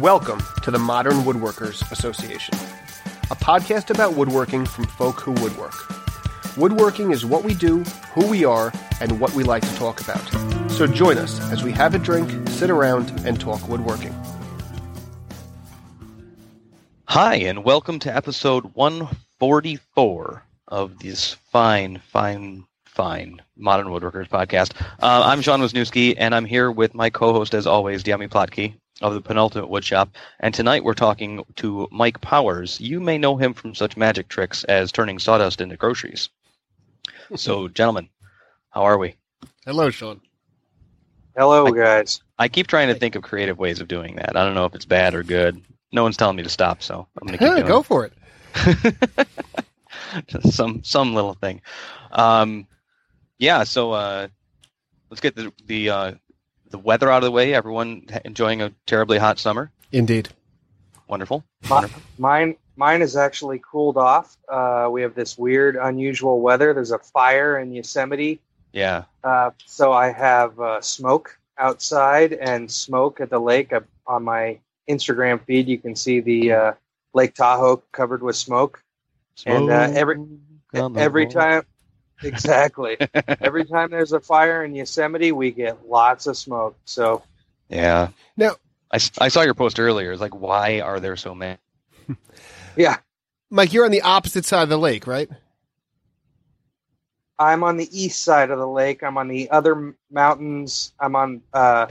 Welcome to the Modern Woodworkers Association, a podcast about woodworking from folk who woodwork. Woodworking is what we do, who we are, and what we like to talk about. So join us as we have a drink, sit around, and talk woodworking. Hi, and welcome to episode 144 of this fine, fine, fine Modern Woodworkers podcast. Uh, I'm Sean Wisniewski, and I'm here with my co-host, as always, Dyami Plotke of the Penultimate Woodshop. And tonight we're talking to Mike Powers. You may know him from such magic tricks as turning sawdust into groceries. So, gentlemen, how are we? Hello, Sean. Hello, I- guys. I keep trying to think of creative ways of doing that. I don't know if it's bad or good. No one's telling me to stop, so I'm going to keep doing Go for it. it. some some little thing. Um, yeah. So uh, let's get the the uh, the weather out of the way. Everyone enjoying a terribly hot summer. Indeed. Wonderful. Mi- Mine, mine is actually cooled off. Uh, we have this weird, unusual weather. There's a fire in Yosemite, Yeah. uh, so I have uh, smoke outside and smoke at the lake. Uh, on my Instagram feed, you can see the uh, Lake Tahoe covered with smoke. And, uh, every- Every time, exactly. Every time there's a fire in Yosemite, we get lots of smoke. So Yeah. Now- I saw your post earlier. It's like, why are there so many? yeah, Mike, you're on the opposite side of the lake, right? I'm on the east side of the lake. I'm on the other mountains. I'm on uh,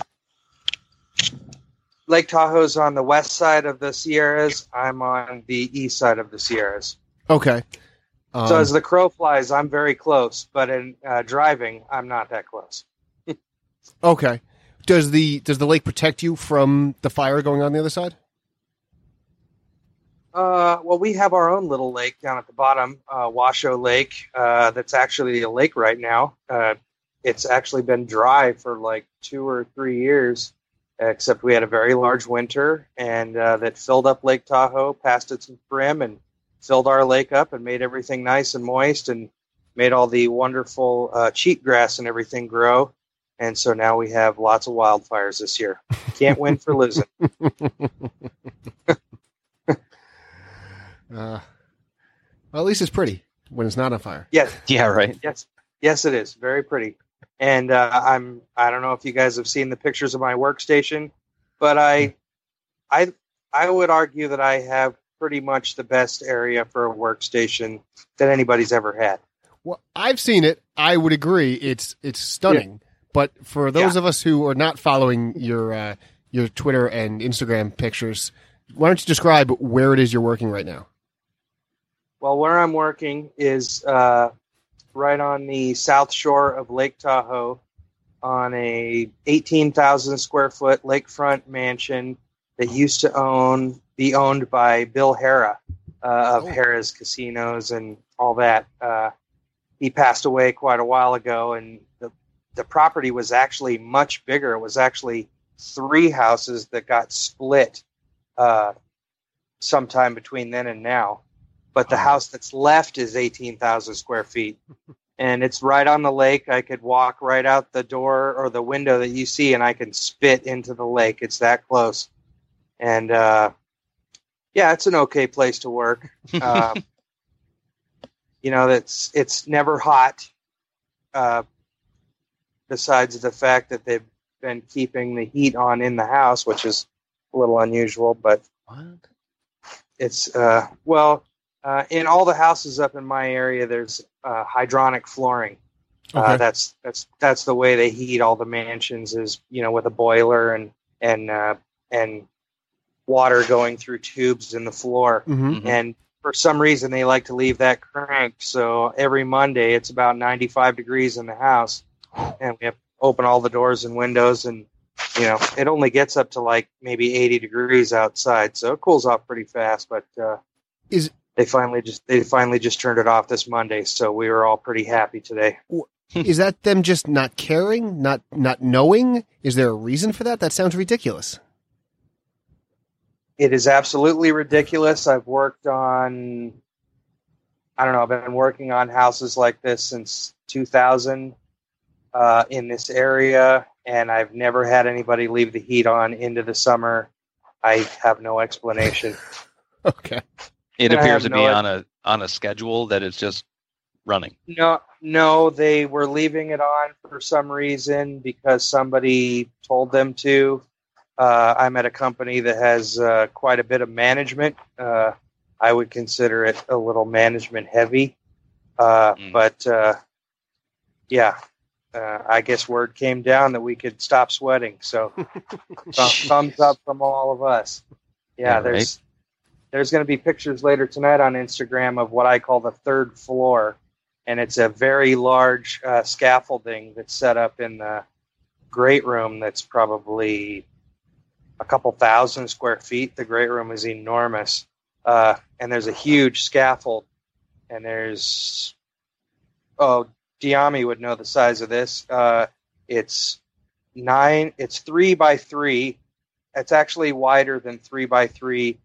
Lake Tahoe's on the west side of the Sierras. I'm on the east side of the Sierras. Okay. Um, so as the crow flies, I'm very close, but in uh, driving, I'm not that close. okay. Does the does the lake protect you from the fire going on the other side? Uh, well, we have our own little lake down at the bottom, uh, Washoe Lake. Uh, that's actually a lake right now. Uh, it's actually been dry for like two or three years, except we had a very large winter and uh, that filled up Lake Tahoe past its brim and filled our lake up and made everything nice and moist and made all the wonderful uh, cheatgrass and everything grow. And so now we have lots of wildfires this year. Can't win for losing. Uh, well, at least it's pretty when it's not on fire. Yes, Yeah, right. Yes, yes, it is very pretty. And uh, I'm I don't know if you guys have seen the pictures of my workstation, but I I I would argue that I have pretty much the best area for a workstation that anybody's ever had. Well, I've seen it. I would agree. It's it's stunning. But for those of us who are not following your uh, your Twitter and Instagram pictures, why don't you describe where it is you're working right now? Well, where I'm working is uh, right on the south shore of Lake Tahoe on a 18,000 square foot lakefront mansion that used to own be owned by Bill Harrah uh, of Oh. Harrah's Casinos and all that. Uh, he passed away quite a while ago, and the the property was actually much bigger. It was actually three houses that got split uh, sometime between then and now but the Oh. house that's left is 18,000 square feet. And it's right on the lake. I could walk right out the door or the window that you see, and I can spit into the lake. It's that close. And uh, yeah, it's an okay place to work. Um, you know, that's it's never hot. Uh, besides the fact that they've been keeping the heat on in the house, which is a little unusual, but What? it's uh, well uh, in all the houses up in my area there's uh, hydronic flooring Okay. uh, that's that's that's the way they heat all the mansions is you know with a boiler and and uh, and water going through tubes in the floor hmm Mhm. and for some reason they like to leave that cranked so every monday it's about 95 degrees in the house and we have to open all the doors and windows and you know it only gets up to like maybe 80 degrees outside so it cools off pretty fast but uh Is- they finally just they finally just turned it off this monday so we were all pretty happy today Is that them just not caring, not not knowing? Is there a reason for that? That sounds ridiculous. It is absolutely ridiculous. I've worked on, I don't know, I've been working on houses like this since 2000 uh, in this area, and I've never had anybody leave the heat on into the summer. I have no explanation. Okay. It I appears to no be idea. on a on a schedule that is just running. No, no, they were leaving it on for some reason because somebody told them to. Uh, I'm at a company that has uh, quite a bit of management. Uh, I would consider it a little management heavy, uh, Mm. but uh, yeah, uh, I guess word came down that we could stop sweating. So Th- thumbs up from all of us. Yeah, Yeah, there's there's going to be pictures later tonight on Instagram of what I call the third floor, and it's a very large uh, scaffolding that's set up in the great room. That's probably a couple thousand square feet. The great room is enormous, uh, and there's a huge scaffold, and there's oh, Dyami would know the size of this. Uh, it's nine. It's three by three. It's actually wider than three by three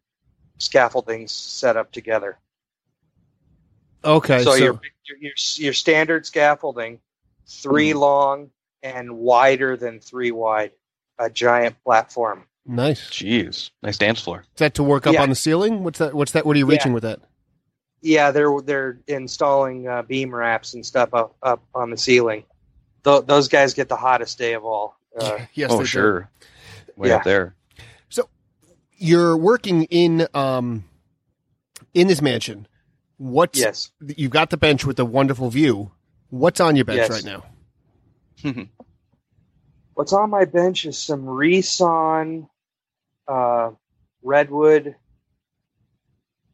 scaffoldings set up together. Okay. so So, your, your your your standard scaffolding, 3 Mm-hmm. long and wider than three wide, a giant platform. Nice. Is Jeez, nice dance floor. Is that to work up Yeah. on the ceiling? What's that? What's that? What are you Yeah. reaching with that? Yeah, they're they're installing uh, beam wraps and stuff up up on the ceiling. Th- those guys get the hottest day of all. Uh, yes. oh they do. sure, way Yeah. up there. So you're working in um in this mansion. What's yes. you've got the bench with the wonderful view. What's on your bench Yes. right now? What's on my bench is some resawn uh, redwood.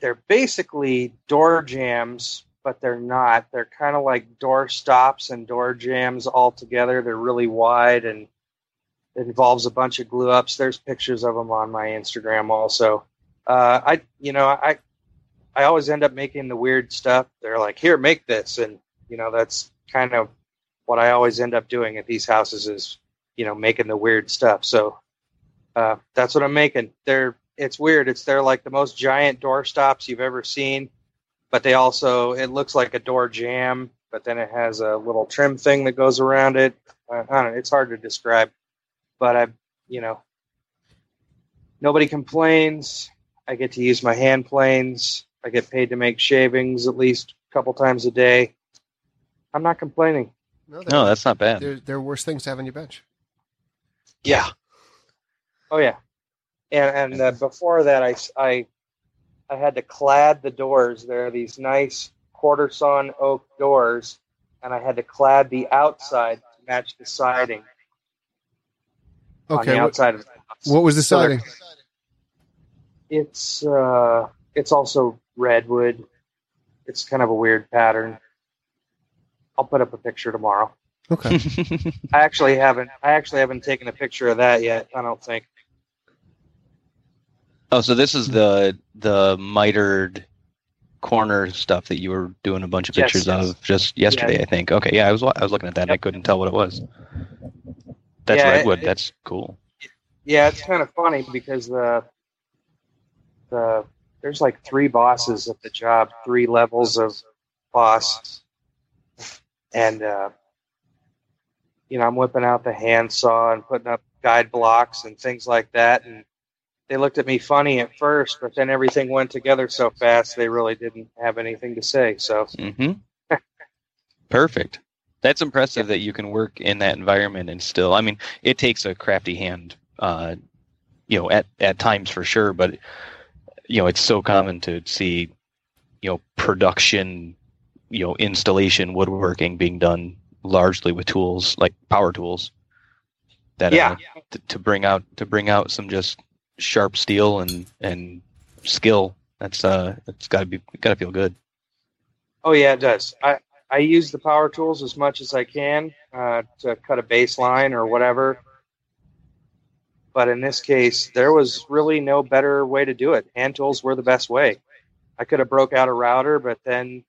They're basically door jambs, but they're not. They're kind of like door stops and door jambs all together. They're really wide and it involves a bunch of glue ups. There's pictures of them on my Instagram also. Uh, I, you know, I, I always end up making the weird stuff. They're like, here, make this, and you know, that's kind of what I always end up doing at these houses is you know making the weird stuff so uh, that's what i'm making. They're it's weird. It's they're like the most giant door stops you've ever seen but they also it looks like a door jamb but then it has a little trim thing that goes around it. Uh, i don't know. It's hard to describe but i you know nobody complains. I get to use my hand planes. I get paid to make shavings at least a couple times a day. I'm not complaining. No, No, that's not bad. there, there are worse things to have on your bench. Yeah. Oh yeah, and and uh, before that, I, I I had to clad the doors. There are these nice quarter sawn oak doors, and I had to clad the outside to match the siding on Okay. What, outside of the house. what was the siding? It's uh, it's also redwood. It's kind of a weird pattern. I'll put up a picture tomorrow. Okay. I actually haven't. I actually haven't taken a picture of that yet. I don't think. Oh, so this is the the mitered corner stuff that you were doing a bunch of Yes, pictures yes. of just yesterday, I think. Okay, yeah, I was I was looking at that and I couldn't tell what it was. That's Yeah, redwood. it- That's cool. Yeah, it's kind of funny because the the there's like three bosses at the job, three levels of boss, and uh, you know I'm whipping out the handsaw and putting up guide blocks and things like that, and they looked at me funny at first, but then everything went together so fast they really didn't have anything to say. So hmm Perfect. That's impressive that you can work in that environment and still. I mean, it takes a crafty hand, uh, you know, at at times for sure. But you know, it's so common to see, you know, production, you know, installation, woodworking being done largely with tools like power tools. That yeah, uh, to, to bring out to bring out some just sharp steel and and skill. That's uh, it's got to be got to feel good. Oh yeah, it does. I I use the power tools as much as I can uh, to cut a baseline or whatever. But in this case, there was really no better way to do it. Hand tools were the best way. I could have broke out a router, but then,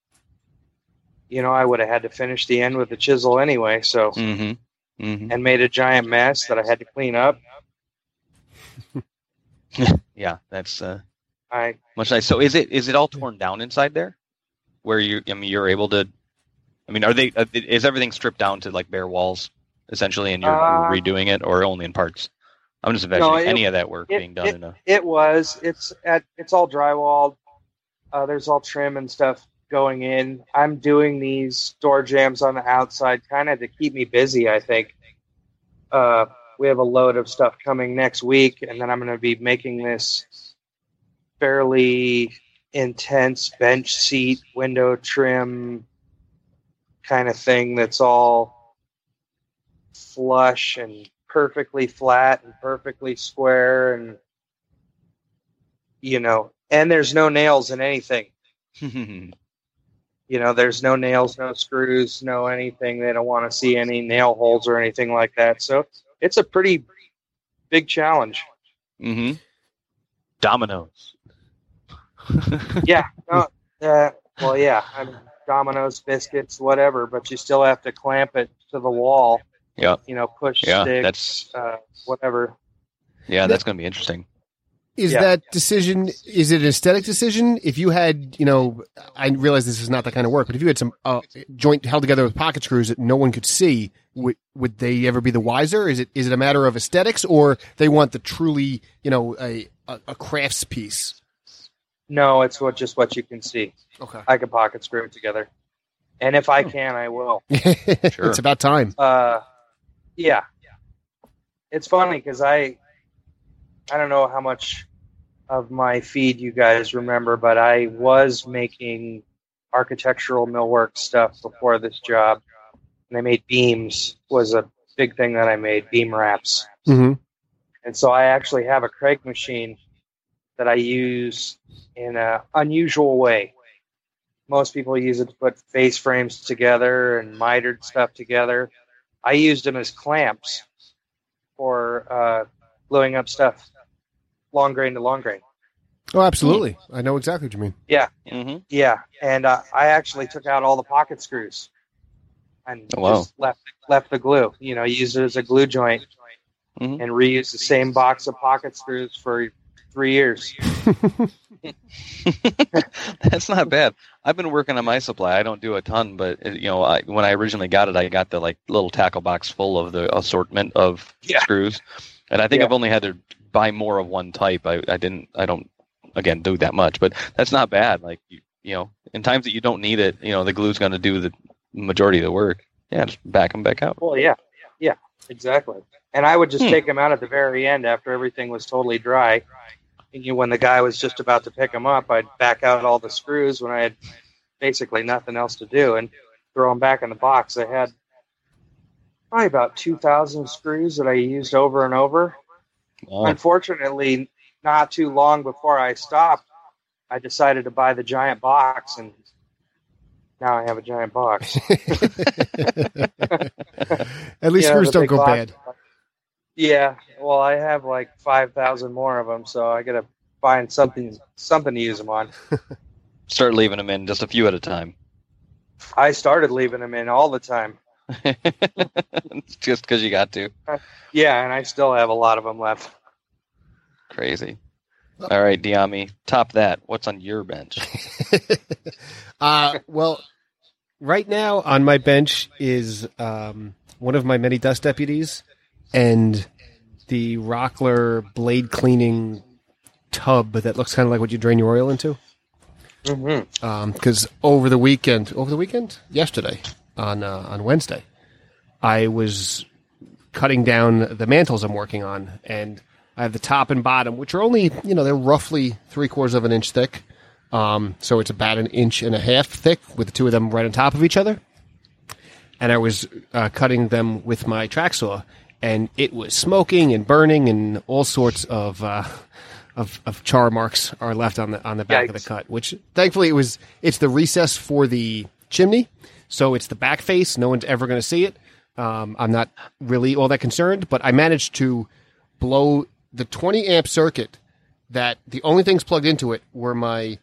you know, I would have had to finish the end with the chisel anyway. So Mm-hmm. Mm-hmm. and made a giant mess that I had to clean up. Yeah, that's uh, I much nice. So is it is it all torn down inside there, where you I mean you're able to, I mean are they uh, is everything stripped down to like bare walls essentially, and you're, Uh, redoing it or only in parts? I'm just imagining No, it- any of that work it- being done in a. It was. It's at. It's all drywalled. Uh, there's all trim and stuff going in. I'm doing these door jambs on the outside, kind of to keep me busy. I think. Uh, we have a load of stuff coming next week, and then I'm going to be making this fairly intense bench seat window trim kind of thing. That's all flush and perfectly flat and perfectly square and you know and there's no nails in anything you know there's no nails no screws no anything they don't want to see any nail holes or anything like that so it's a pretty big challenge hmm Dominoes. yeah no, uh, well yeah I mean, dominoes biscuits whatever but you still have to clamp it to the wall Yeah. you know push Yeah, sticks that's uh, whatever yeah, that's going to be interesting. Is Yeah. that decision? Is it an aesthetic decision? If you had, you know, I realize this is not that kind of work, but if you had some uh, joint held together with pocket screws that no one could see, would would they ever be the wiser? Is it is it a matter of aesthetics, or they want the truly, you know, a a, a crafts piece? no it's what just what you can see Okay, I can pocket screw it together. And if I can, I will. Sure. it's about time. Uh, yeah. It's funny because I, I don't know how much of my feed you guys remember, but I was making architectural millwork stuff before this job. And I made beams was a big thing that I made, beam wraps. hmm And so I actually have a Kreg machine that I use in an unusual way. Most people use it to put face frames together and mitered stuff together. I used them as clamps for uh, gluing up stuff, long grain to long grain. Oh, absolutely. I know exactly what you mean. Yeah. hmm Yeah, and uh, I actually took out all the pocket screws and Oh, wow. just left left the glue. You know, used it as a glue joint Mhm. and reused the same box of pocket screws for three years. That's not bad. I've been working on my supply. I don't do a ton, but uh, you know, I, when I originally got it, I got the like little tackle box full of the assortment of Yeah. screws, and I think Yeah. I've only had to buy more of one type. I, I didn't. I don't again do that much, but that's not bad. Like you, you know, in times that you don't need it, you know, the glue's going to do the majority of the work. Yeah, just back them back out. Well, yeah, yeah, exactly. And I would just Hmm. take them out at the very end after everything was totally dry. And you, when the guy was just about to pick them up, I'd back out all the screws when I had basically nothing else to do and throw them back in the box. I had probably about 2,000 screws that I used over and over. Wow. Unfortunately, not too long before I stopped, I decided to buy the giant box, and now I have a giant box. At least Yeah, screws don't go box. bad. Yeah, well, I have like five thousand more of them, so I gotta find something something to use them on. Start leaving them in just a few at a time. I started leaving them in all the time. just because you got to. Yeah, and I still have a lot of them left. Crazy. All right, Dyami, top that. What's on your bench? uh, well, right now on my bench is um, one of my many dust deputies and the Rockler blade cleaning tub that looks kind of like what you drain your oil into. Mm-hmm. Because over the weekend, over the weekend, yesterday on uh, on Wednesday, I was cutting down the mantles I'm working on, and I have the top and bottom, which are only you know they're roughly three quarters of an inch thick. Um, so it's about an inch and a half thick with the two of them right on top of each other. And I was uh, cutting them with my track saw, and it was smoking and burning, and all sorts of uh, of, of char marks are left on the on the back of the cut. Which thankfully it was it's the recess for the chimney, so it's the back face. No one's ever going to see it. Um, I'm not really all that concerned, but I managed to blow the 20 amp circuit. That the only things plugged into it were my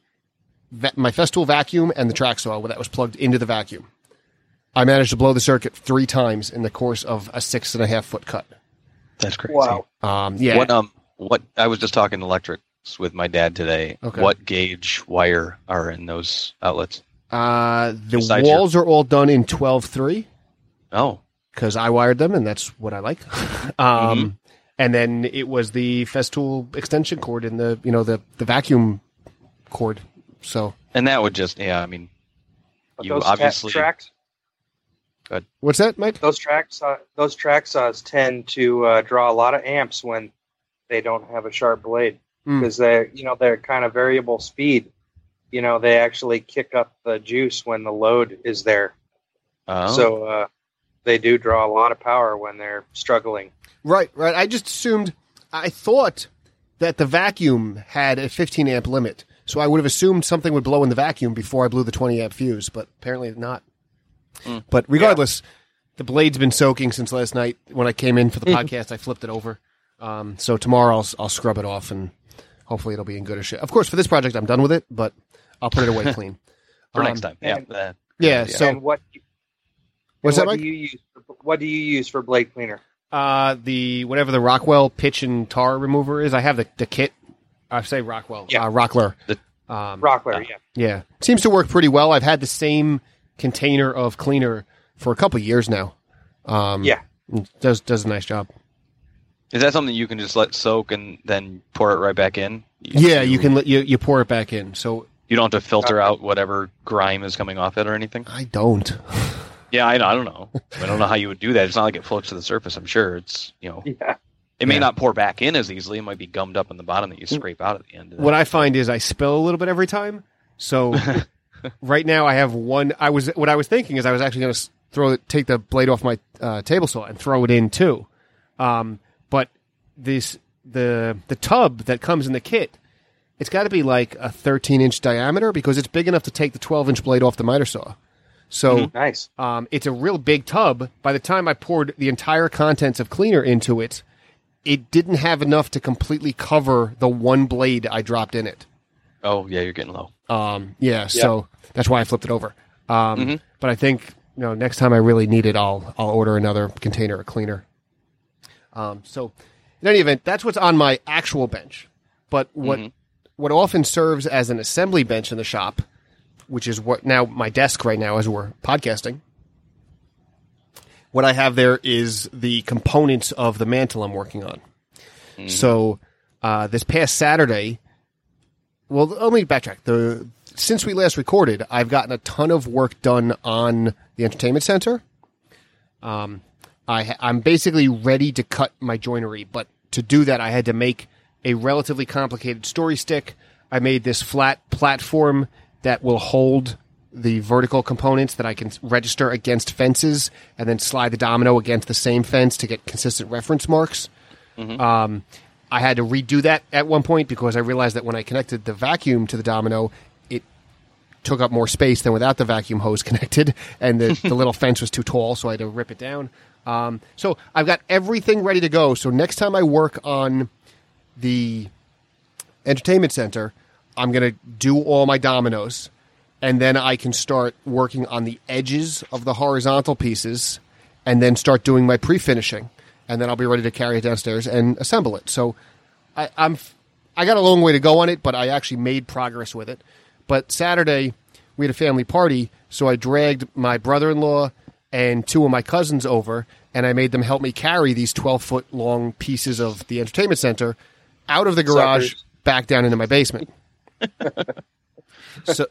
va- my Festool vacuum and the track saw that was plugged into the vacuum. I managed to blow the circuit three times in the course of a six and a half foot cut. That's crazy. Wow. Um, yeah, What um what I was just talking electrics with my dad today. Okay. What gauge wire are in those outlets? Uh, the besides your- walls are all done in 12.3 Oh, because I wired them and that's what I like. um, and then it was the Festool extension cord and the you know the the vacuum cord. So And that would just yeah, I mean But You those ta- obviously- tracks, what's that, Mike? those tracks, uh, those track saws tend to uh, draw a lot of amps when they don't have a sharp blade Mm. because they, you know, they're kind of variable speed. You know, they actually kick up the juice when the load is there. oh, So uh, they do draw a lot of power when they're struggling. Right, right. I just assumed, I thought that the vacuum had a 15 amp limit, so I would have assumed something would blow in the vacuum before I blew the 20 amp fuse, but apparently not. Mm. But regardless, the blade's been soaking since last night. When I came in for the podcast, I flipped it over. Um, so tomorrow I'll, I'll scrub it off and hopefully it'll be in good shape. Of course, for this project, I'm done with it, but I'll put it away clean. for Um, next time. Yeah. and- uh, Yeah, so and what? what's and that, what do you use? For, what do you use for blade cleaner? Uh, the whatever the Rockwell pitch and tar remover is. I have the, the kit. I say Rockwell. Yeah. Uh, Rockler. The- um, Rockler, uh, yeah. yeah, seems to work pretty well. I've had the same container of cleaner for a couple years now. Um, Yeah. does does a nice job. is that something you can just let soak and then pour it right back in? Yeah, you can let you you pour it back in. So You don't have to filter out whatever grime is coming off it or anything. I don't. Yeah, I, I don't know. I don't know how you would do that. It's not like it floats to the surface. I'm sure it's you know Yeah. it may Yeah. not pour back in as easily. It might be gummed up in the bottom that you scrape out at the end. Of what I find is I spill a little bit every time. So right now I have one. I was what I was thinking is I was actually going to throw it, take the blade off my uh, table saw and throw it in too. Um, but this the the tub that comes in the kit, it's got to be like a 13 inch diameter because it's big enough to take the 12 inch blade off the miter saw. So Nice. um, it's a real big tub. By the time I poured the entire contents of cleaner into it, it didn't have enough to completely cover the one blade I dropped in it. oh yeah, you're getting low. Um, yeah, so that's why I flipped it over. Um, Mhm. But I think you know next time I really need it, I'll I'll order another container of cleaner. Um, so in any event, that's what's on my actual bench. But what Mhm. What often serves as an assembly bench in the shop, which is what now my desk right now as we're podcasting. What I have there is the components of the mantle I'm working on. So uh, this past Saturday, well, let me backtrack. The since we last recorded, I've gotten a ton of work done on the entertainment center. Um, I I'm basically ready to cut my joinery, but to do that, I had to make a relatively complicated story stick. I made this flat platform that will hold the vertical components that I can register against fences, and then slide the domino against the same fence to get consistent reference marks. Um, I had to redo that at one point because I realized that when I connected the vacuum to the domino, it took up more space than without the vacuum hose connected, and the, the little fence was too tall, so I had to rip it down. Um, so I've got everything ready to go. So next time I work on the entertainment center, I'm going to do all my dominoes, and then I can start working on the edges of the horizontal pieces, and then start doing my pre-finishing, and then I'll be ready to carry it downstairs and assemble it. So I, I'm I got a long way to go on it, but I actually made progress with it. But Saturday we had a family party, so I dragged my brother-in-law and two of my cousins over, and I made them help me carry these 12 foot long pieces of the entertainment center out of the garage Suckers. back down into my basement. so,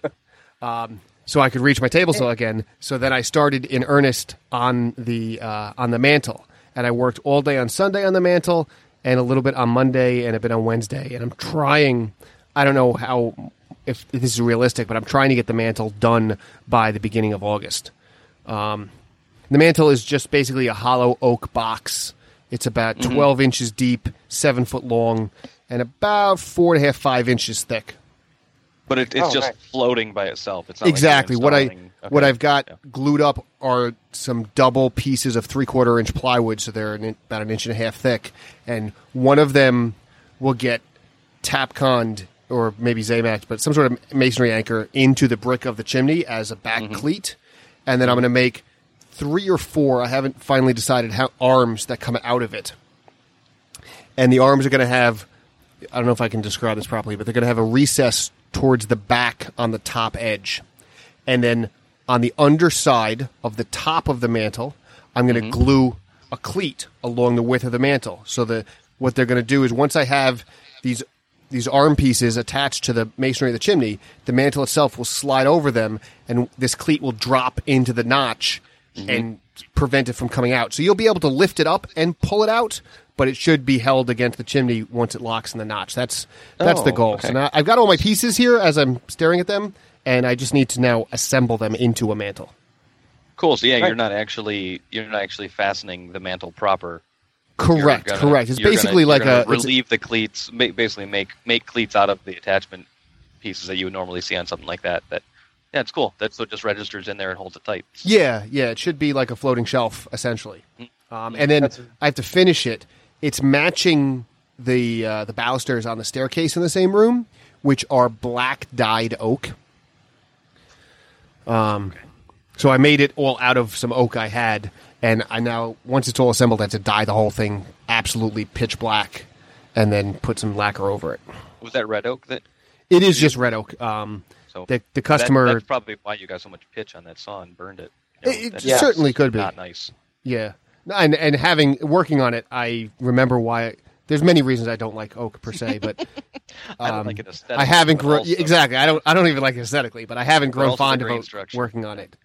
um, so I could reach my table saw again. So then I started in earnest on the uh, on the mantle, and I worked all day on Sunday on the mantle, and a little bit on Monday, and a bit on Wednesday. And I'm trying. I don't know how if this is realistic, but I'm trying to get the mantle done by the beginning of August. Um, the mantle is just basically a hollow oak box. It's about mm-hmm. 12 inches deep, seven foot long, and about four and a half, five inches thick. But it, it's Oh, just nice. floating by itself. It's not like exactly what I okay. what I've got Yeah. glued up are some double pieces of three quarter inch plywood, so they're an, about an inch and a half thick, and one of them will get tapconned or maybe Zamax, but some sort of masonry anchor into the brick of the chimney as a back mm-hmm. cleat, and then I'm going to make three or four. I haven't finally decided how arms that come out of it, and the arms are going to have. I don't know if I can describe this properly, but they're going to have a recess towards the back on the top edge. And then on the underside of the top of the mantle, I'm going to mm-hmm. glue a cleat along the width of the mantle. So the what they're going to do is once I have these these arm pieces attached to the masonry of the chimney, the mantle itself will slide over them, and this cleat will drop into the notch Mm-hmm. and prevent it from coming out. So you'll be able to lift it up and pull it out, but it should be held against the chimney once it locks in the notch. That's that's the Oh, goal. okay. So now I've got all my pieces here as I'm staring at them, and I just need to now assemble them into a mantle. Cool. So yeah, Right. you're not actually you're not actually fastening the mantle proper. Correct, gonna- correct. It's you're gonna- basically you're like gonna a relieve the cleats, basically make make cleats out of the attachment pieces that you would normally see on something like that. That yeah, it's cool. That so just registers in there and holds it tight. Yeah, yeah, it should be like a floating shelf essentially. Um, and then That's- I have to finish it. It's matching the uh, the balusters on the staircase in the same room, which are black dyed oak. Um, so I made it all out of some oak I had, and I now once it's all assembled, I have to dye the whole thing absolutely pitch black, and then put some lacquer over it. Was that red oak that? It is just red oak. Um, So the the that- customer, that's probably why you got so much pitch on that saw and burned it. You know, It- it Yeah. certainly could be. not nice. Yeah, and and having working on it, I remember why. There's many reasons I don't like oak per se, but I don't um, like it aesthetically. I haven't grown also- exactly. I don't. I don't even like it aesthetically, but I haven't grown fond of working on it.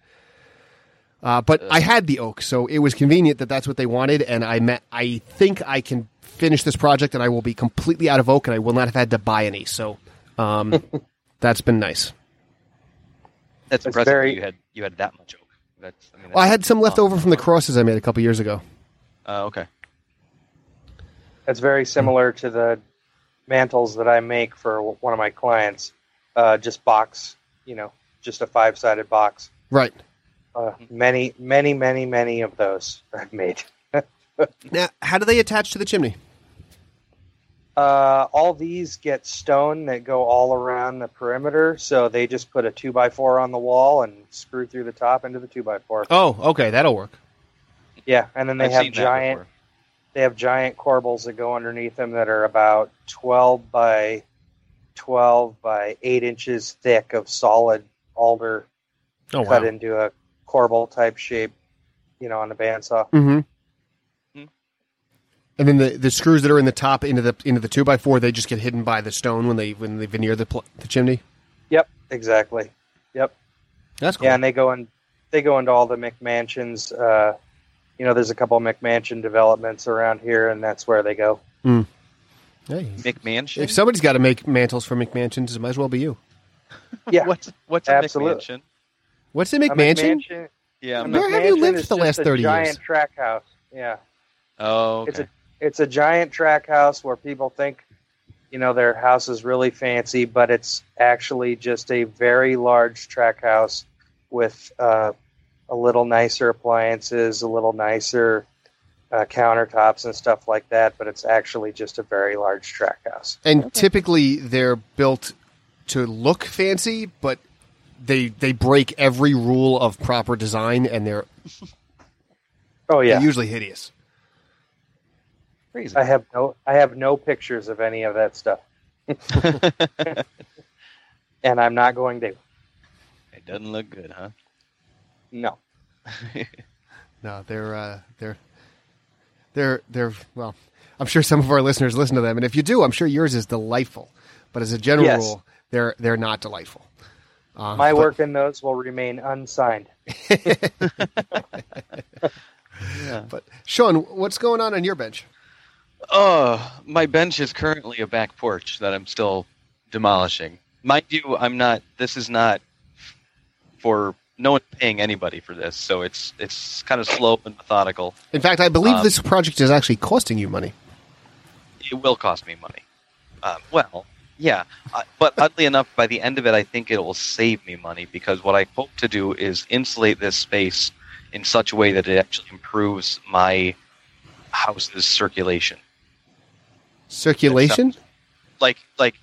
Uh, but I had the oak, so it was convenient that that's what they wanted, and I met. I think I can finish this project, and I will be completely out of oak, and I will not have had to buy any. So um, that's been nice. That's It's impressive. that very- You had you had that much oak. That's. I, mean, Well, I had some left over from the crosses I made a couple years ago. Uh, okay. That's very similar to the mantles that I make for one of my clients. Uh, just box, you know, just a five sided box. Right Uh, many, many, many, many of those I've made. now, how do they attach to the chimney? Uh, all these get stone that go all around the perimeter, so they just put a two by four on the wall and screw through the top into the two by four. Oh, okay, that'll work. Yeah, and then they I've have giant. They have giant corbels that go underneath them that are about twelve by twelve by eight inches thick of solid alder Oh cut wow. into a corbel type shape, you know, on the bandsaw. Mm-hmm. And then the, the screws that are in the top into the into the two by four, they just get hidden by the stone when they when they veneer the pl- the chimney. Yep, exactly. Yep. That's cool. Yeah, and they go in. They go into all the McMansions. Uh, you know, there's a couple of McMansion developments around here, and that's where they go. Hey, McMansion. if somebody's got to make mantles for McMansions, it might as well be you. Yeah, What's what's a McMansion? What's a A McMansion? McMansion- Yeah. a I'm Where not- have you lived is the last a 30 giant years? track house. Yeah, Oh, okay. It's a- it's a giant track house where people think, you know, their house is really fancy, but it's actually just a very large track house with uh, a little nicer appliances, a little nicer uh, countertops and stuff like that. But it's actually just a very large track house. And typically they're built to look fancy, but they they break every rule of proper design, and they're, Oh yeah, they're usually hideous. Crazy. I have no I have no pictures of any of that stuff, and I'm not going to. It doesn't look good, huh? No. No, they're uh, they're they're they're well. I'm sure some of our listeners listen to them, and if you do, I'm sure yours is delightful. But as a general Yes. rule, they're they're not delightful. Uh, My but- work in those will remain unsigned. Yeah. But Sean, what's going on on your bench? Oh, my bench is currently a back porch that I'm still demolishing. Mind you, I'm not. This is not for no one's paying anybody for this, so it's it's kind of slow and methodical. In fact, I believe Um, this project is actually costing you money. It will cost me money. Um, well, yeah, uh, but oddly enough, by the end of it, I think it will save me money because what I hope to do is insulate this space in such a way that it actually improves my house's circulation. Circulation? Like, like,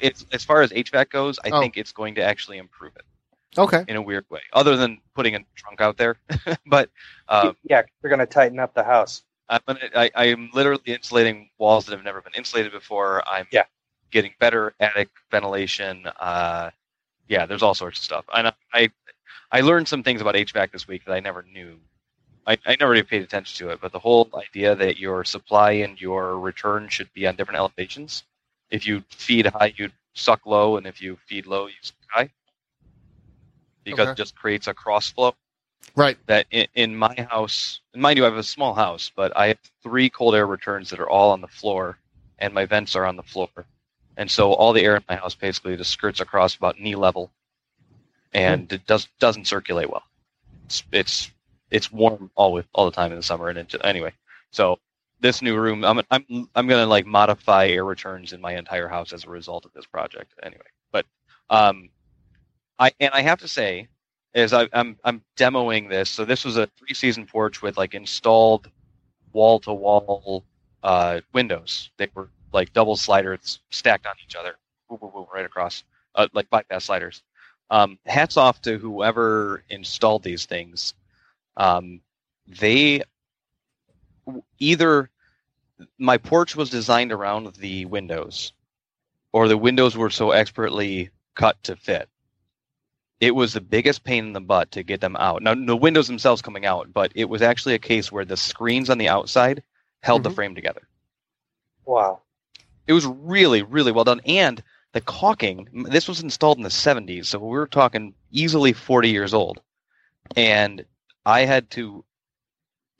it's as far as HVAC goes, I Oh. think it's going to actually improve it Okay. in a weird way, other than putting a trunk out there. but um, yeah, they're going to tighten up the house. I'm gonna, I, I'm literally insulating walls that have never been insulated before. I'm Yeah. getting better attic ventilation. Uh, yeah, there's all sorts of stuff. And I, I, I learned some things about HVAC this week that I never knew I, I never really paid attention to it, but the whole idea that your supply and your return should be on different elevations. If you feed high, you suck low, and if you feed low, you suck high. Because Okay. it just creates a cross flow. Right. That in, in my house, and mind you, I have a small house, but I have three cold air returns that are all on the floor, and my vents are on the floor, and so all the air in my house basically just skirts across about knee level, and hmm. it does doesn't circulate well. It's it's it's warm all all the time in the summer, and it, anyway, so this new room, I'm I'm I'm gonna like modify air returns in my entire house as a result of this project. Anyway, but um, I and I have to say, is I, I'm I'm demoing this. So this was a three season porch with like installed wall to wall windows. They were like double sliders stacked on each other, boom, boom, boom, right across, uh, like bypass sliders. Um, hats off to whoever installed these things. Um, they either my porch was designed around the windows, or the windows were so expertly cut to fit. It was the biggest pain in the butt to get them out. Now, the windows themselves coming out, but it was actually a case where the screens on the outside held the Mhm. frame together. Wow. It was really, really well done. And the caulking, this was installed in the 70s, so we were talking easily 40 years old. And I had to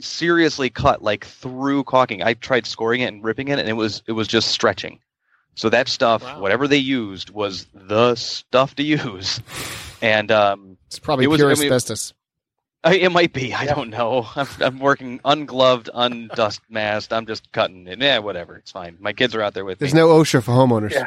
seriously cut like through caulking. I tried scoring it and ripping it, and it was it was just stretching. So that stuff, Wow. whatever they used, was the stuff to use. And um, It's probably It was- pure I mean- asbestos. I, it might be. I Yeah. don't know. I'm, I'm working ungloved, undust masked. I'm just cutting it. Yeah, whatever. It's fine. My kids are out there with There's me. no OSHA for homeowners. Yeah.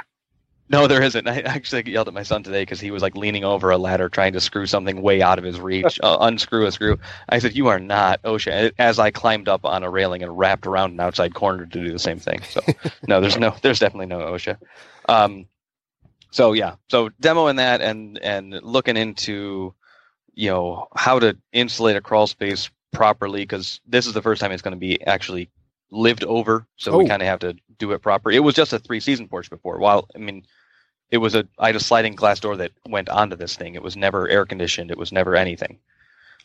No, there isn't. I actually yelled at my son today because he was like leaning over a ladder trying to screw something way out of his reach, uh, unscrew a screw. I said, "You are not OSHA." As I climbed up on a railing and wrapped around an outside corner to do the same thing. So, no, there's no, there's definitely no OSHA. Um, so yeah, so demoing that and and looking into, you know, how to insulate a crawl space properly because this is the first time it's going to be actually lived over. So we Oh. kind of have to do it proper. It was just a three season porch before. While I mean, it was a I had a sliding glass door that went onto this thing. It was never air conditioned. It was never anything.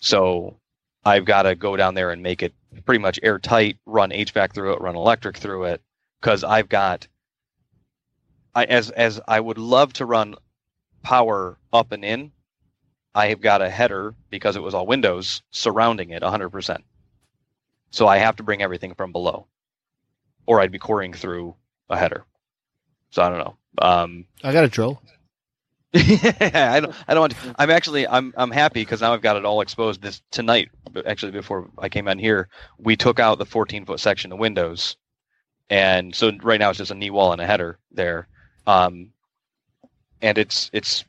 So I've got to go down there and make it pretty much airtight, run HVAC through it, run electric through it, because I've got. I as as I would love to run power up and in. I have got a header because it was all windows surrounding it 100%. So I have to bring everything from below, or I'd be coring through a header. So I don't know. Um, I got a drill. I don't. I don't want. To, I'm actually. I'm. I'm happy because now I've got it all exposed. This tonight, but actually, before I came on here, we took out the 14 foot section of windows, and so right now it's just a knee wall and a header there. Um, and it's it's,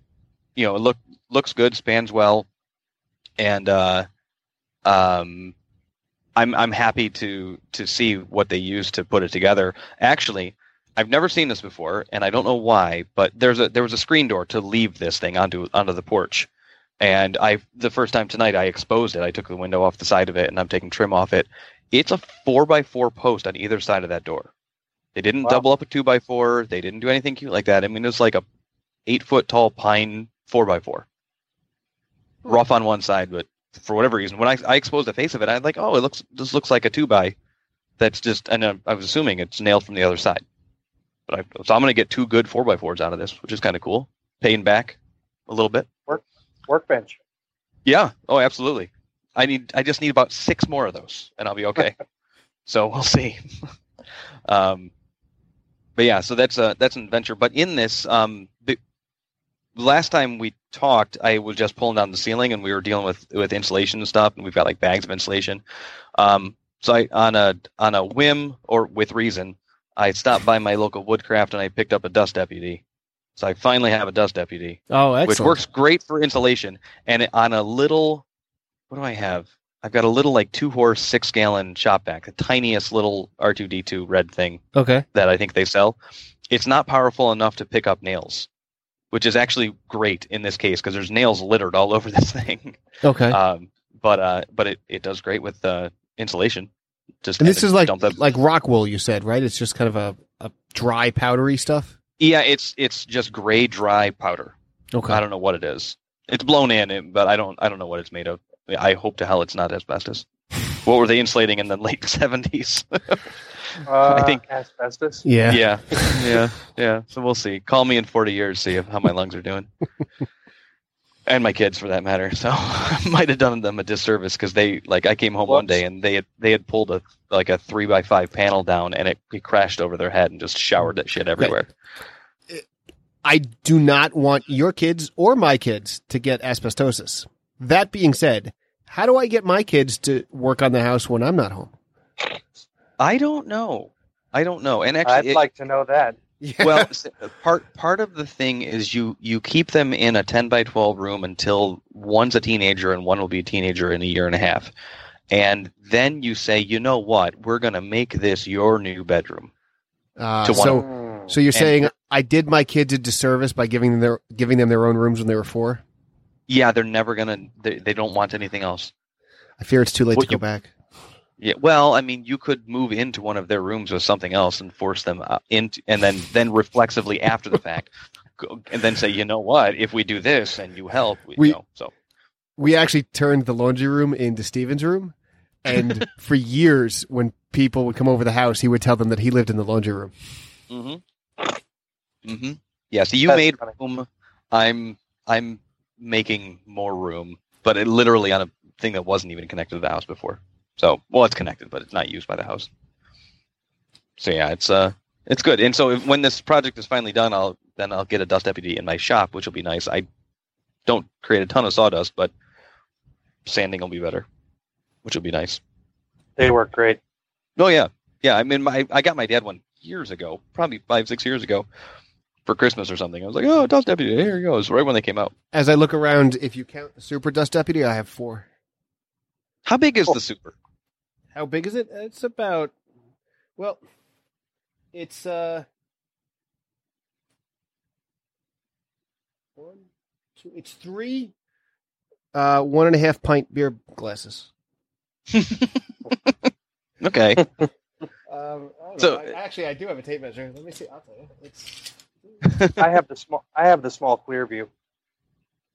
you know, it look looks good, spans well, and uh, um, I'm I'm happy to to see what they use to put it together. Actually, I've never seen this before, and I don't know why, but there's a there was a screen door to leave this thing onto onto the porch, and I the first time tonight I exposed it. I took the window off the side of it, and I'm taking trim off it. It's a four by four post on either side of that door. They didn't Wow. double up a two by four. They didn't do anything cute like that. I mean, it was like a eight foot tall pine four by four, hmm. rough on one side, but for whatever reason, when I, I exposed the face of it, I was like, oh, it looks this looks like a two by. That's just, and uh, I was assuming it's nailed from the other side. But I, so I'm going to get two good four by fours out of this, which is kind of cool. Paying back a little bit. Work Workbench. Yeah. Oh, absolutely. I need. I just need about six more of those, and I'll be okay. so we'll see. um, but yeah, so that's a that's an adventure. But in this, um, the last time we talked, I was just pulling down the ceiling, and we were dealing with with insulation and stuff, and we've got like bags of insulation. Um, so I on a on a whim or with reason, I stopped by my local woodcraft and I picked up a dust deputy. So I finally have a dust deputy Oh, excellent. which works great for insulation. And on a little, what do I have? I've got a little like two horse, six gallon shop vac, the tiniest little R2D2 red thing Okay. that I think they sell. It's not powerful enough to pick up nails, which is actually great in this case because there's nails littered all over this thing. Okay. Um, but uh, but it, it does great with uh, insulation. Just and this is like like rock wool, you said, right? It's just kind of a, a dry, powdery stuff. yeah, it's it's just gray dry powder. Okay. I don't know what it is. It's blown in, but I don't I don't know what it's made of. I hope to hell it's not asbestos. what were they insulating in the late seventies? Uh, I think- asbestos. Yeah. yeah, yeah, yeah. So we'll see. Call me in forty years, see how my lungs are doing, and my kids for that matter. So I might have done them a disservice because they like I came home one day and they had they had pulled a like a three by five panel down and it, it crashed over their head and just showered that shit everywhere. I do not want your kids or my kids to get asbestosis. That being said, how do I get my kids to work on the house when I'm not home? I don't know. I don't know. And actually, I'd it- like to know that. Well, part part of the thing is you you keep them in a ten by twelve room until one's a teenager and one will be a teenager in a year and a half, and then you say, you know what, we're going to make this your new bedroom. uh, so, so you're And- saying I did my kids a disservice by giving them their giving them their own rooms when they were four? Yeah, they're never gonna. They, they don't want anything else. I fear it's too late What to go you- back. Yeah, well, I mean, you could move into one of their rooms with something else and force them uh, into, and then then reflexively after the fact, go, and then say, you know what, if we do this and you help, we, We- you know, so We actually turned the laundry room into Steven's room, and for years, when people would come over the house, he would tell them that he lived in the laundry room. Mm-hmm. Mm-hmm. Yeah. So you That's made funny. room. I'm I'm making more room, but it literally on a thing that wasn't even connected to the house before. So well, it's connected, but it's not used by the house. So yeah, it's uh it's good. And so if, when this project is finally done, I'll then I'll get a dust deputy in my shop, which will be nice. I don't create a ton of sawdust, but sanding will be better, which will be nice. They work great. Oh yeah, yeah. I mean, my I got my dad one years ago, probably five six years ago, for Christmas or something. I was like, oh, dust deputy, here he goes, right when they came out. As I look around, if you count the super dust deputy, I have four. How big is Oh. the super? How big is it? It's about well, it's uh one, two. It's three, uh, one and a half pint beer glasses. Okay, Um, I So- I, actually, I do have a tape measure. Let me see. I'll tell you. It's I have the small. I have the small ClearVue.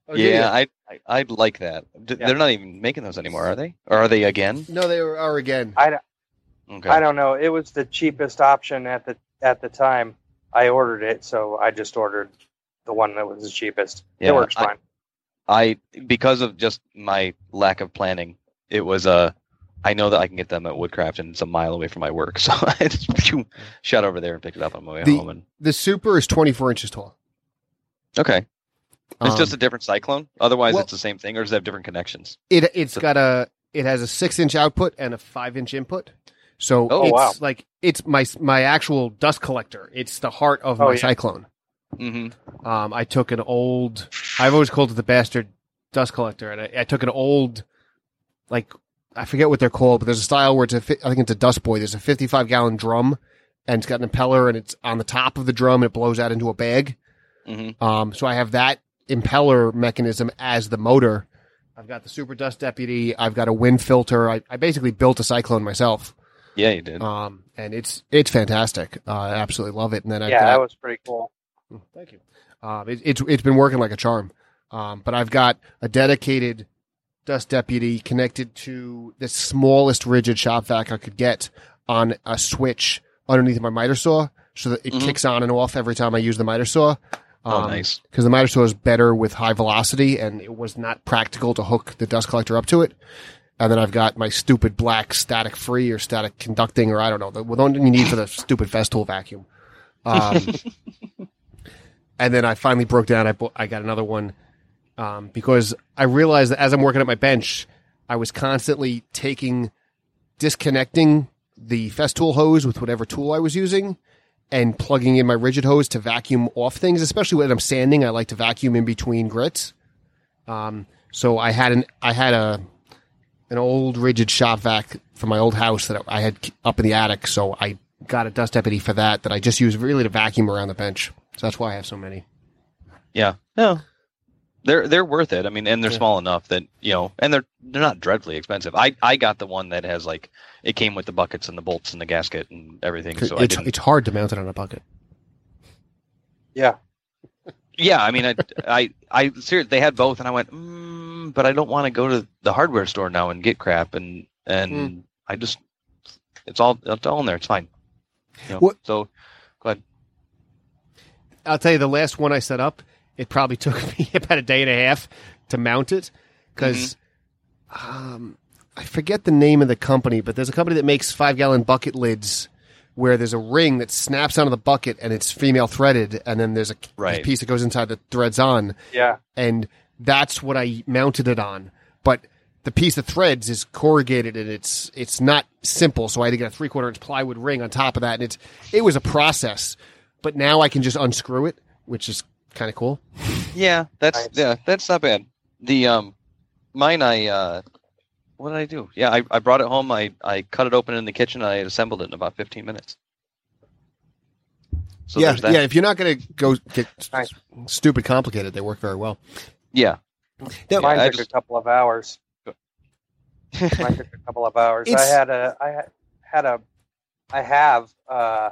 Oh, yeah, I, I I'd like that. D- Yeah. They're not even making those anymore, are they? Or are they again? No, they were, are again. I, Okay. I don't know. It was the cheapest option at the at the time. I ordered it, so I just ordered the one that was the cheapest. Yeah, it works I- fine. I because of just my lack of planning, it was Uh, I know that I can get them at Woodcraft, and it's a mile away from my work, so I just shot over there and picked it up on my way The- home. And The super is twenty four inches tall. okay, it's Um, just a different cyclone. Otherwise, well- it's the same thing, or does it have different connections? It it's got a it has a six inch output and a five inch input. So Oh, it's wow. like it's my my actual dust collector. It's the heart of Oh, my yeah. cyclone. Mm-hmm. Um, I took an old. I've always called it the bastard dust collector, and I, I took an old, like I forget what they're called, but there's a style where it's a. fi- I think it's a dust boy. There's a 55 gallon drum, and it's got an impeller, and it's on the top of the drum, and it blows out into a bag. Mm-hmm. Um, so I have that impeller mechanism as the motor. I've got the super dust deputy. I've got a Wynn filter. I, I basically built a cyclone myself. Yeah, you did. Um, and it's it's fantastic. Uh, I absolutely love it. And then I've yeah, got, that was pretty cool. Mm, Thank you. Um, it, it's it's been working like a charm. Um, but I've got a dedicated dust deputy connected to the smallest Ridgid shop vac I could get on a switch underneath my miter saw, so that it Mhm. kicks on and off every time I use the miter saw. Oh, Um, nice. because the miter saw is better with high velocity, and it was not practical to hook the dust collector up to it. And then I've got my stupid black static free or static conducting, or I don't know, the one you need for the stupid Festool vacuum. Um, and then I finally broke down. I I got another one um, because I realized that as I'm working at my bench, I was constantly taking, disconnecting the Festool hose with whatever tool I was using, and plugging in my Ridgid hose to vacuum off things. Especially when I'm sanding, I like to vacuum in between grits. Um, so I had an I had a an old Ridgid shop vac from my old house that I had up in the attic. So I got a dust deputy for that that I just use really to vacuum around the bench. So that's why I have so many. Yeah. No. They're they're worth it. I mean, and they're Yeah. small enough that you know, and they're they're not dreadfully expensive. I I got the one that has like it came with the buckets and the bolts and the gasket and everything. So it's, didn't. it's hard to mount it on a bucket. Yeah, Yeah, I mean, I I I seriously, they had both, and I went, mm, but I don't want to go to the hardware store now and get crap and and I just it's all it's all in there. It's fine. You know, What- So go ahead. I'll tell you, the last one I set up, it probably took me about a day and a half to mount it because um, I forget the name of the company, but there's a company that makes five gallon bucket lids where there's a ring that snaps onto the bucket and it's female threaded, and then there's a, a Right. piece that goes inside that threads on, Yeah. and that's what I mounted it on. But the piece that threads is corrugated and it's it's not simple, so I had to get a three quarter inch plywood ring on top of that, and it's it was a process. But now I can just unscrew it, which is kind of cool. Yeah, that's Nice. yeah, that's not bad. The um, mine I uh, what did I do? Yeah, I, I brought it home. I I cut it open in the kitchen. and I assembled it in about fifteen minutes. So yeah, that. yeah. If you're not going to go get Nice. stupid complicated, they work very well. yeah. Yeah, Mine I took just- a couple of hours. Mine took a couple of hours. I had a I had- had a I have uh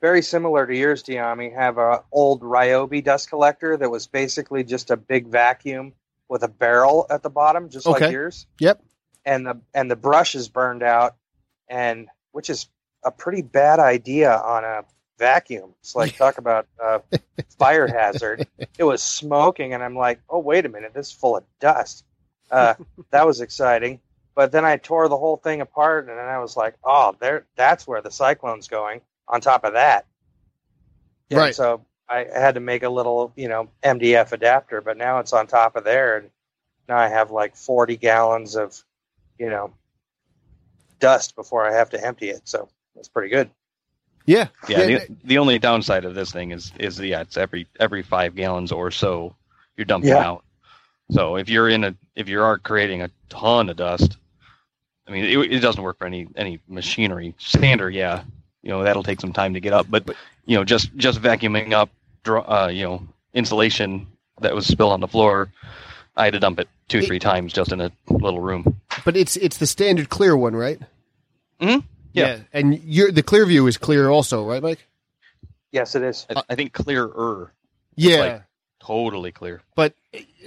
very similar to yours, Dyami, have a old Ryobi dust collector that was basically just a big vacuum with a barrel at the bottom, just Okay. like yours. Yep. And the and the brush is burned out and which is a pretty bad idea on a vacuum. It's like talk about uh, fire hazard. It was smoking, and I'm like, oh wait a minute, this is full of dust. Uh, that was exciting. But then I tore the whole thing apart, and then I was like, oh, there, that's where the cyclone's going. On top of that, And Right. So I had to make a little, you know, MDF adapter, but now it's on top of there, and now I have like 40 gallons of, you know, dust before I have to empty it. So that's pretty good. yeah, Yeah, the, the only downside of this thing is is yeah, it's every every five gallons or so you're dumping Yeah. out. So if you're in a if you are creating a ton of dust, I mean, it, it doesn't work for any any machinery. Sander, yeah, you know that'll take some time to get up, but you know just just vacuuming up, uh, you know, insulation that was spilled on the floor, I had to dump it two It- three times just in a little room. but it's it's the standard clear one, right? Mhm. Yeah. and your the ClearVue is clear also, right, Mike? Yes, it is. I, I think clearer, Yeah, Like- totally clear. but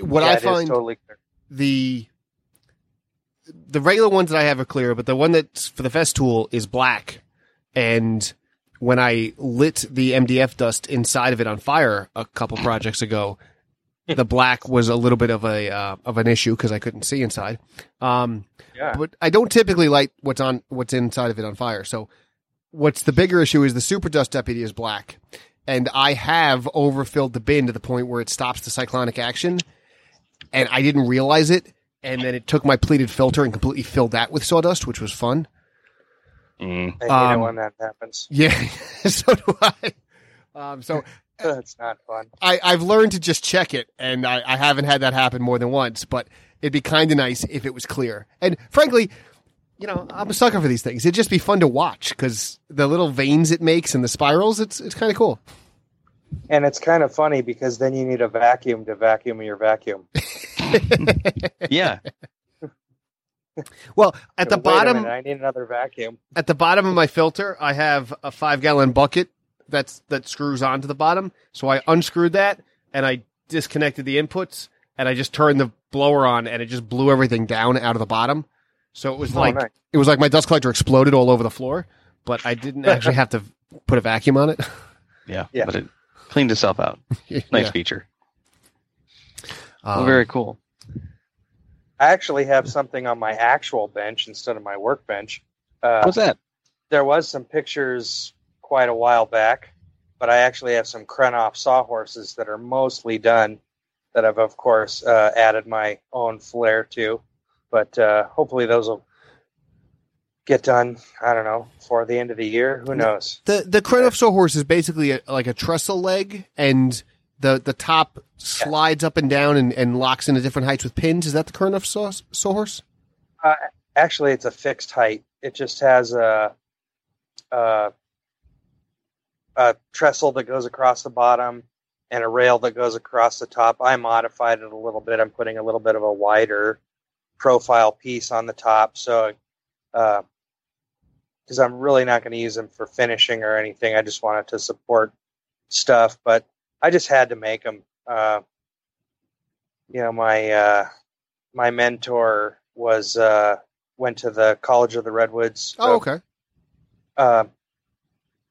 what Yeah, I it is find totally clear. the the regular ones that I have are clear, but the one that's for the Festool is black. And when I lit the MDF dust inside of it on fire a couple projects ago, the black was a little bit of a uh, of an issue because I couldn't see inside. Um, Yeah. but I don't typically light what's on what's inside of it on fire. So what's the bigger issue is the super dust deputy is black. And I have overfilled the bin to the point where it stops the cyclonic action. And I didn't realize it. And then it took my pleated filter and completely filled that with sawdust, which was fun. Mm. I hate Um, it when that happens. Yeah, so do I. Um, so that's not fun. I, I've learned to just check it, and I, I haven't had that happen more than once. But it'd be kind of nice if it was clear. And frankly, you know, I'm a sucker for these things. It'd just be fun to watch because the little veins it makes and the spirals, it's it's kind of cool. And it's kind of funny because then you need a vacuum to vacuum your vacuum. Yeah, Well, at the bottom, minute, I need another vacuum. at the bottom of my filter, I have a five gallon bucket that's that screws onto the bottom. So I unscrewed that and I disconnected the inputs and I just turned the blower on and it just blew everything down out of the bottom. So it was Oh, like nice. it was like my dust collector exploded all over the floor, but I didn't actually have to put a vacuum on it. yeah, Yeah. But it cleaned itself out. Nice Yeah. feature. Um, well, very cool. I actually have something on my actual bench instead of my workbench. Uh, What's that? there was some pictures quite a while back, but I actually have some Krenov sawhorses that are mostly done. That I've of course uh, added my own flair to, but uh, hopefully those will get done. I don't know for the end of the year. Who knows? The the Krenov sawhorse is basically a, like a trestle leg, and the the top slides up and down and, and locks into different heights with pins. Is that the Krenov saw, sawhorse? Uh, actually, it's a fixed height. It just has a, a a trestle that goes across the bottom and a rail that goes across the top. I modified it a little bit. I'm putting a little bit of a wider profile piece on the top, so uh, because I'm really not going to use them for finishing or anything. I just wanted to support stuff, but I just had to make them. Uh, you know, my uh, my mentor was uh, went to the College of the Redwoods. Oh, okay. uh,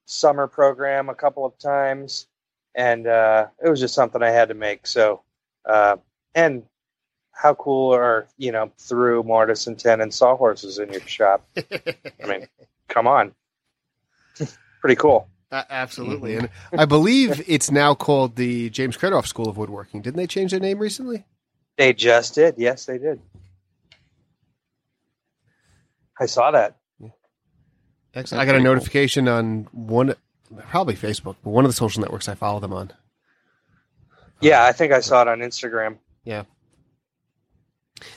summer program a couple of times, and uh, it was just something I had to make. So, uh, and how cool are you know through mortise and tenon sawhorses in your shop? I mean, come on, pretty cool. A- absolutely, mm-hmm. and I believe it's now called the James Krenov School of Woodworking. Didn't they change their name recently? They just did. Yes, they did. I saw that. Excellent. I got a pretty cool. notification on one, probably Facebook, but one of the social networks I follow them on. Yeah, um, I think I saw it on Instagram. Yeah.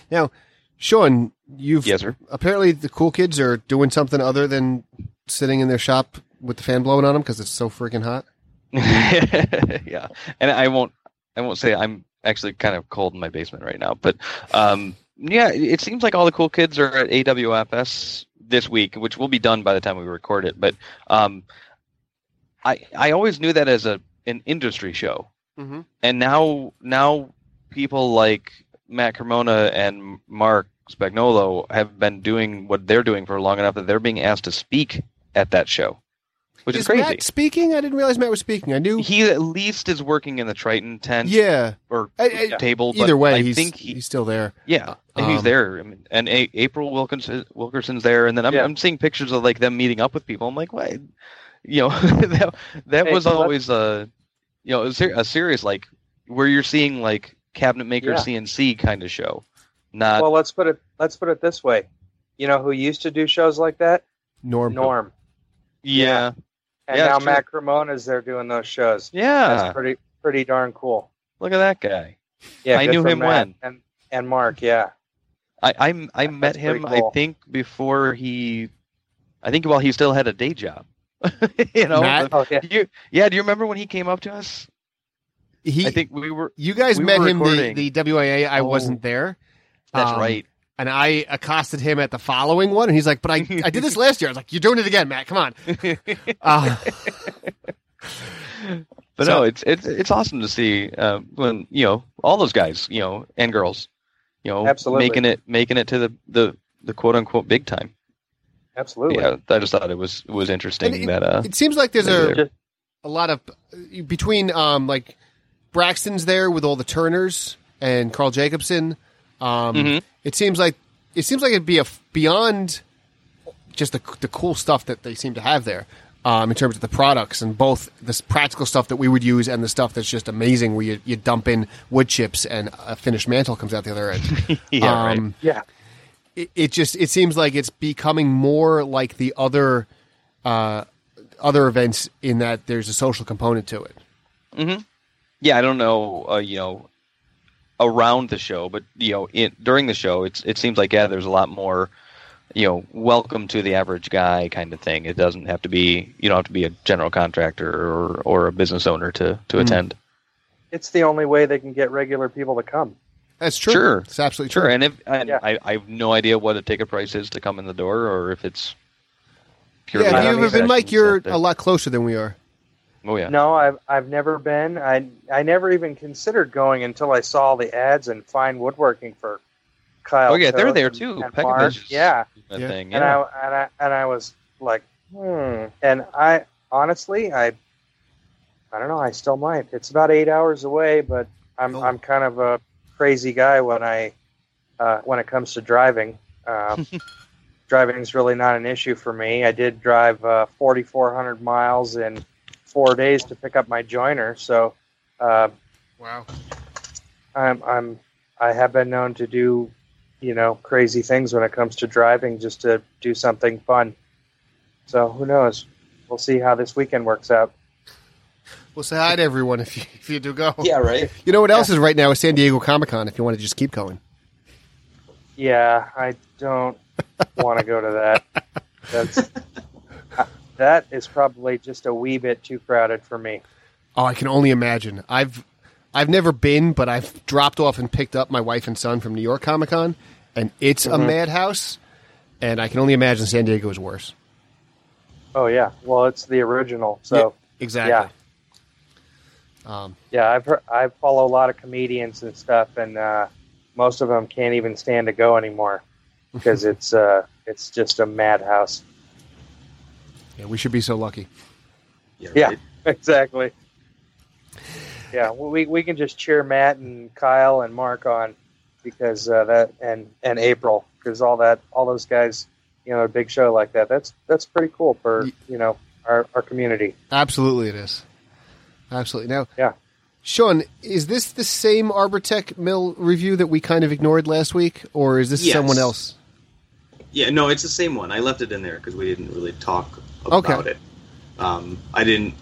Now, Sean, you've Yes, sir. apparently the cool kids are doing something other than sitting in their shop with the fan blowing on them because it's so freaking hot. yeah, and I won't. I won't say I'm actually kind of cold in my basement right now, but um, yeah, it seems like all the cool kids are at AWFS this week, which will be done by the time we record it. But um, I I always knew that as a an industry show, Mm-hmm. and now now people like Matt Cremona and Mark Spagnolo have been doing what they're doing for long enough that they're being asked to speak at that show, which is, Is crazy. Matt speaking? I didn't realize Matt was speaking. I knew. he at least is working in the Triton tent yeah. or I- I- table. Either way, I he's, think he, he's still there. yeah, he's Um, there. I mean, and a- April Wilkinson Wilkerson's there, and then I'm, Yeah. I'm seeing pictures of like them meeting up with people. I'm like, what? You know, that that Hey, was so always a you know a, ser- a serious like where you're seeing like cabinet maker Yeah. CNC kind of show, not well, let's put it let's put it this way. You know who used to do shows like that? Norm. Norm. yeah And Yeah, now it's true. Matt Cremona's there doing those shows. yeah. That's pretty pretty darn cool. Look at that guy. Yeah, I knew him Matt when. and and Mark. Yeah, I I, I met That's him. cool. I think before he, I think while he still had a day job. you know, Matt? oh yeah, Do you, yeah, do you remember when he came up to us? He, I think we were. you guys we met were him the, the WIA. I Oh. wasn't there. That's Um, right. And I accosted him at the following one, and he's like, "But I, I did this last year." I was like, "You're doing it again, Matt. Come on." Uh, But so- no, it's it's it's awesome to see uh, when you know all those guys, you know, and girls, you know, Absolutely. making it making it to the the, the quote unquote big time. absolutely. Yeah, I just thought it was was interesting And that uh, it seems like there's a Just- a lot of between um like Braxton's there with all the Turners and Carl Jacobson. Um, Mhm. It seems like it seems like it'd be a beyond just the the cool stuff that they seem to have there. Um, in terms of the products and both this practical stuff that we would use and the stuff that's just amazing where you, you dump in wood chips and a finished mantle comes out the other end. yeah, right. um, yeah, it, it just it seems like it's becoming more like the other uh, other events in that there's a social component to it. yeah, I don't know, uh, you know, around the show, but you know, in, during the show, it's it seems like yeah, there's a lot more, you know, welcome to the average guy kind of thing. It doesn't have to be you don't have to be a general contractor or or a business owner to to Mm. attend. it's the only way they can get regular people to come. That's true. Sure. it's absolutely Sure, true. and if and Yeah. I, I have no idea what a ticket price is to come in the door, or if it's purely. Yeah, you on ever been, Mike? You're a lot closer than we are. Oh yeah. No, I've I've never been. I I never even considered going until I saw the ads and Fine Woodworking for Kyle. Oh yeah, they're there too. and Mark. is Yeah, a Yeah. thing. and I and I and I was like, hmm. And I honestly, I I don't know. I still might. It's about eight hours away, but I'm Oh. I'm kind of a crazy guy when I uh, when it comes to driving. Um, driving is really not an issue for me. I did drive uh, 4,400 miles in four days to pick up my joiner, so uh, Wow. I'm I'm I have been known to do you know crazy things when it comes to driving just to do something fun. So who knows? We'll see how this weekend works out. Well, say hi to everyone if you if you do go. Yeah, right. You know what else is right now is San Diego Comic Con. If you want to just keep going. Yeah, I don't want to go to that. That's that is probably just a wee bit too crowded for me. Oh, I can only imagine. I've I've never been, but I've dropped off and picked up my wife and son from New York Comic Con, and it's a madhouse. And I can only imagine San Diego is worse. Oh yeah, well it's the original, so. exactly. Um, Yeah, I've heard, I follow a lot of comedians and stuff, and uh, most of them can't even stand to go anymore. because it's uh, it's just a madhouse. Yeah, we should be so lucky. Yeah. right? Exactly. Yeah, we we can just cheer Matt and Kyle and Mark on because uh, that and and April because all that all those guys, you know, a big show like that. That's that's pretty cool for you know our our community. Absolutely, it is. Absolutely. Now, Yeah. Sean, is this the same Arbortech Mill review that we kind of ignored last week, or is this Yes. someone else? Yeah, no, it's the same one. I left it in there because we didn't really talk about Okay. it. Um, I didn't.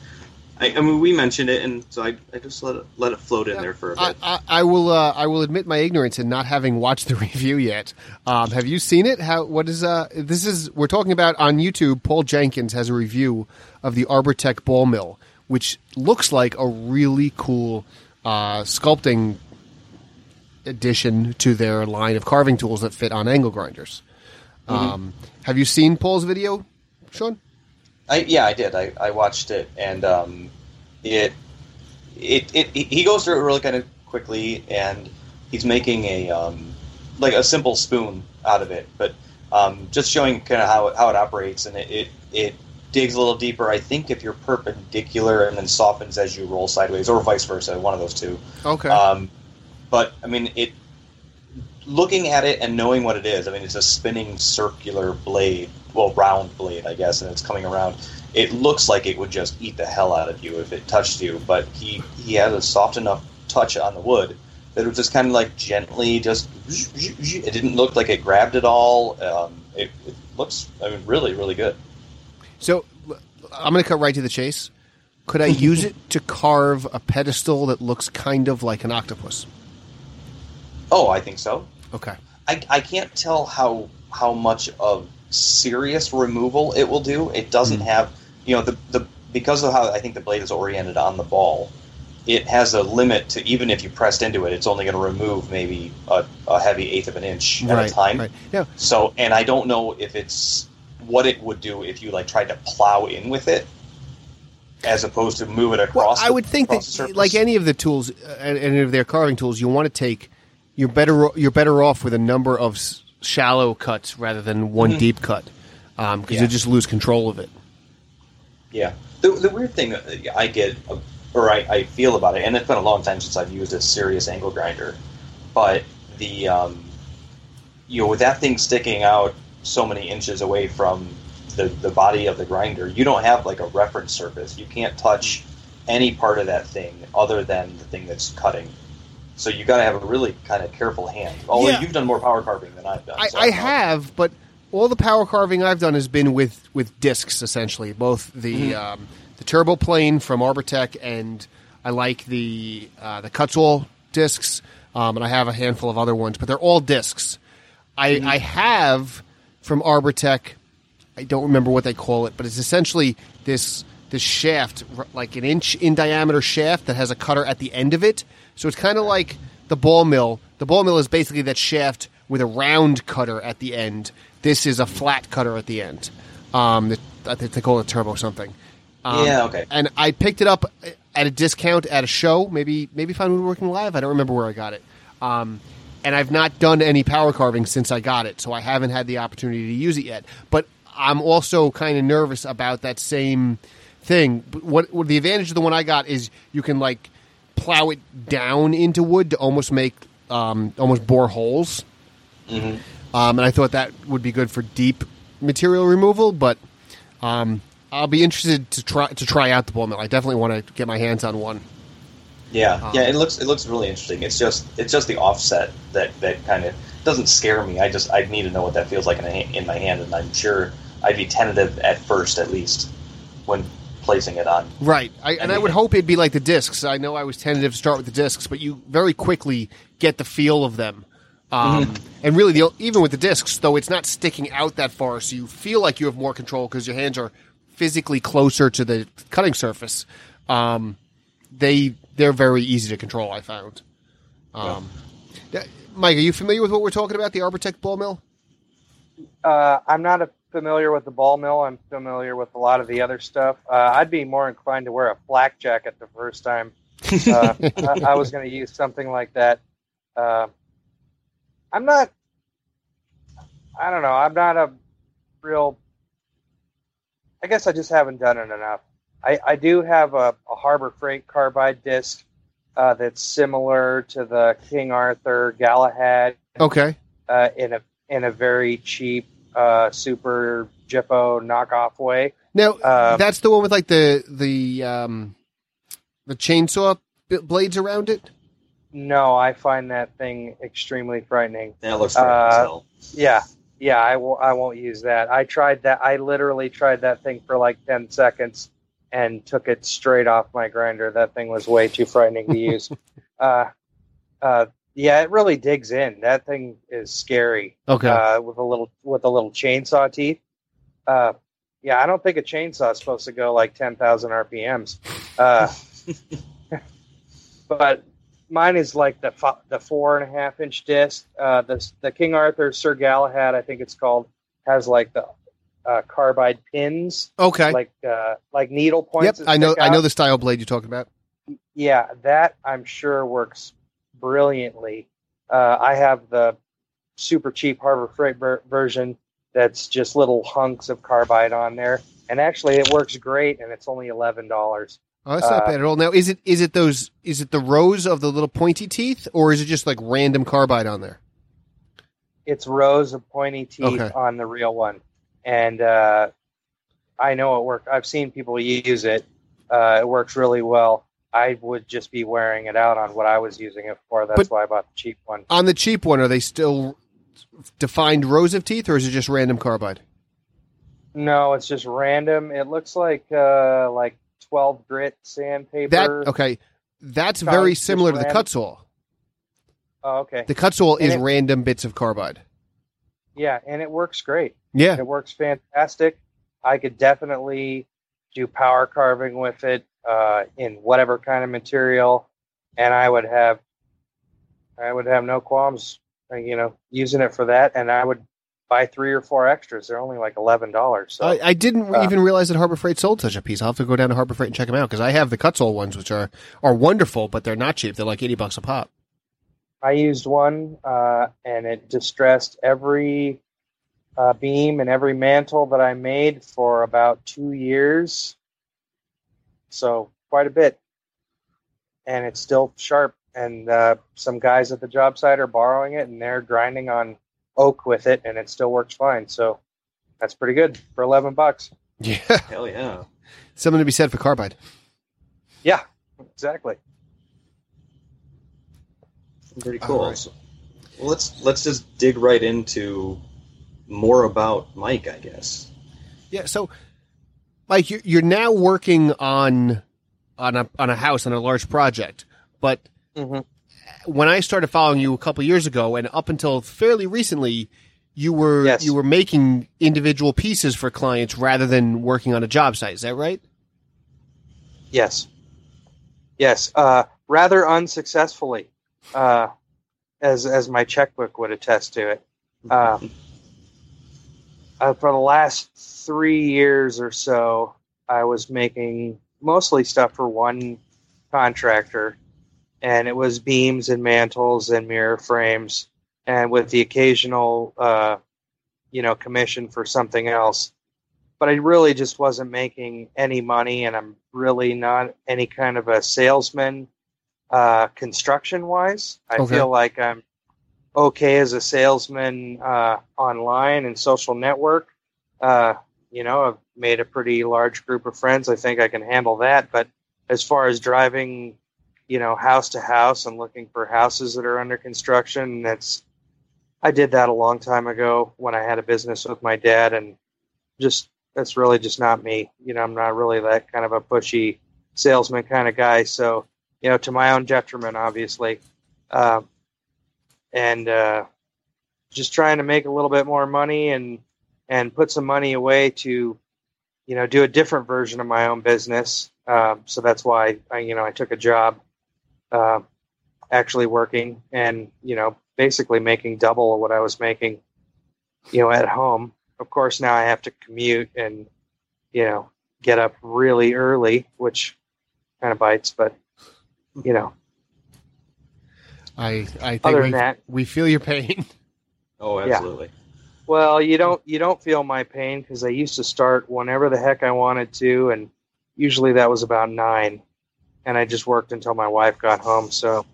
I, I mean, we mentioned it, and so I, I just let it let it float in there for a bit. I, I will. Uh, I will admit my ignorance in not having watched the review yet. Um, have you seen it? How? What is? Uh, this is. We're talking about on YouTube. Paul Jenkins has a review of the Arbortech ball mill, which looks like a really cool uh, sculpting addition to their line of carving tools that fit on angle grinders. Um, have you seen Paul's video, Sean? I, yeah, I did. I, I watched it, and um, it, it it he goes through it really kind of quickly, and he's making a um, like a simple spoon out of it, but um, just showing kind of how it, how it operates, and it, it it digs a little deeper. I think if you're perpendicular and then softens as you roll sideways, or vice versa, one of those two. Okay. Um, but I mean, it. Looking at it and knowing what it is, I mean, it's a spinning circular blade, well, round blade, I guess, and it's coming around. It looks like it would just eat the hell out of you if it touched you, but he he had a soft enough touch on the wood that it was just kind of like gently, just it didn't look like it grabbed it all. Um, it, it looks, I mean, really, really good. So I'm going to cut right to the chase. Could I use it to carve a pedestal that looks kind of like an octopus? Oh, I think so. Okay. I, I can't tell how how much of serious removal it will do. It doesn't Hmm. have you know the the because of how I think the blade is oriented on the ball. It has a limit to even if you pressed into it, it's only going to remove maybe a, a heavy eighth of an inch at right. a time. Right. Yeah. So, and I don't know if it's what it would do if you like tried to plow in with it, as opposed to move it across. Well. I the- would think that, like any of the tools, uh, any of their carving tools, you want to take. You're better. You're better off with a number of shallow cuts rather than one Mhm. deep cut, because Yeah. you just lose control of it. Yeah. The, the weird thing I get, uh, or I, I feel about it, and it's been a long time since I've used a serious angle grinder, but the, um, you know, with that thing sticking out so many inches away from the, the body of the grinder, you don't have like a reference surface. You can't touch any part of that thing other than the thing that's cutting. So you got to have a really kind of careful hand. Although Yeah. you've done more power carving than I've done. I, so I have, but all the power carving I've done has been with with discs essentially, both the um, the turbo plane from Arbortech and I like the uh, the Kutzall discs, um, and I have a handful of other ones, but they're all discs. I, I have from Arbortech. I don't remember what they call it, but it's essentially this this shaft, like an inch in diameter shaft that has a cutter at the end of it. So it's kind of like the ball mill. The ball mill is basically that shaft with a round cutter at the end. This is a flat cutter at the end. Um, the, I think they call it turbo something. Um, Yeah, okay. And I picked it up at a discount at a show, maybe maybe Fine Woodworking Live. I don't remember where I got it. Um, and I've not done any power carving since I got it, so I haven't had the opportunity to use it yet. But I'm also kind of nervous about that same thing. What, what the advantage of the one I got is you can like plow it down into wood to almost make um, almost bore holes. Mhm. Um, and I thought that would be good for deep material removal, but um, I'll be interested to try to try out the ball mill. I definitely want to get my hands on one. Yeah, Um, yeah, it looks it looks really interesting. It's just it's just the offset that that kind of doesn't scare me. I just I need to know what that feels like in, a, in my hand, and I'm sure I'd be tentative at first, at least when placing it on. Right, I, and I would hope it'd be like the discs. I know I was tentative to start with the discs, but you very quickly get the feel of them. Um, And really, the, even with the discs, though it's not sticking out that far, so you feel like you have more control because your hands are physically closer to the cutting surface. Um, they they're very easy to control. I found. Um, yeah, Mike, are you familiar with what we're talking about? The Arbortech ball mill. Uh, I'm not a, familiar with the ball mill. I'm familiar with a lot of the other stuff. Uh, I'd be more inclined to wear a flak jacket the first time. Uh, I, I was going to use something like that. Uh, I'm not. I don't know. I'm not a real. I guess I just haven't done it enough. I, I do have a, a Harbor Freight carbide disc uh, that's similar to the King Arthur Galahad Okay. uh, in a in a very cheap uh, super Jippo knockoff way. Now Um, that's the one with like the the um the chainsaw b- blades around it. No, I find that thing extremely frightening. That looks frightening Uh, as hell. Yeah, yeah, I will. I won't use that. I tried that. I literally tried that thing for like ten seconds and took it straight off my grinder. That thing was way too frightening to use. uh, uh, yeah, it really digs in. That thing is scary. Okay. Uh, with a little with a little chainsaw teeth. Uh, yeah, I don't think a chainsaw is supposed to go like ten thousand RPMs. Uh, but mine is like the fo- the four and a half inch disc. Uh, the the King Arthur Sir Galahad, I think it's called, has like the uh, carbide pins, okay. like uh, like needle yep. points. that I know. I know the style blade you're talking about. Yeah, that I'm sure works brilliantly. Uh, I have the super cheap Harbor Freight ver- version that's just little hunks of carbide on there, and actually it works great, and it's only eleven dollars. Oh, that's not Uh, bad at all. Now, is it is it those is it the rows of the little pointy teeth, or is it just like random carbide on there? It's rows of pointy teeth Okay. on the real one, and uh, I know it works. I've seen people use it. Uh, it works really well. I would just be wearing it out on what I was using it for. That's But- why I bought the cheap one. On the cheap one, are they still defined rows of teeth, or is it just random carbide? No, it's just random. It looks like uh, like twelve grit That sandpaper. okay. That's very similar to the random. Kutzall. Oh, okay. The Kutzall And is it- random bits of carbide. Yeah, and it works great. Yeah. It works fantastic. I could definitely do power carving with it uh, in whatever kind of material, and I would have, I would have no qualms, uh, you know, using it for that. And I would buy three or four extras. They're only like eleven dollars. So I, I didn't Uh, even realize that Harbor Freight sold such a piece. I'll have to go down to Harbor Freight and check them out because I have the Kutzall ones, which are are wonderful, but they're not cheap. They're like eighty bucks a pop. I used one, uh, and it distressed every uh, beam and every mantle that I made for about two years. So quite a bit, and it's still sharp. And uh, some guys at the job site are borrowing it, and they're grinding on oak with it, and it still works fine. So that's pretty good for eleven bucks. Yeah, Hell yeah. something to be said for carbide. Yeah, exactly. Pretty cool. right. So, well, let's let's just dig right into more about Mike, I guess. Yeah. So, Mike, you're, you're now working on on a on a house on a large project, but hmm when I started following you a couple years ago, and up until fairly recently, you were Yes. you were making individual pieces for clients rather than working on a job site. Is that right? Yes. Yes. Uh, rather unsuccessfully, uh, as as my checkbook would attest to it. Uh, uh, for the last three years or so, I was making mostly stuff for one contractor, and it was beams and mantles and mirror frames, and with the occasional, uh, you know, commission for something else but I really just wasn't making any money, and I'm really not any kind of a salesman, uh, construction wise. I Okay. feel like I'm okay as a salesman uh, online and social network. Uh, you know, I've made a pretty large group of friends. I think I can handle that. But as far as driving, you know, house to house and looking for houses that are under construction, that's I did that a long time ago when I had a business with my dad, and just that's really just not me. You know, I'm not really that kind of a pushy salesman kind of guy. So, you know, to my own detriment, obviously, um, and uh, just trying to make a little bit more money and and put some money away to, you know, do a different version of my own business. Um, so that's why I, you know, I took a job, uh, actually working and you know, basically making double what I was making, you know, at home of course now I have to commute and you know get up really early, which kind of bites. But you know, I I think other we, than that, we feel your pain. Oh, Yeah. absolutely. Well, you don't you don't feel my pain because I used to start whenever the heck I wanted to, and usually that was about nine, and I just worked until my wife got home. So,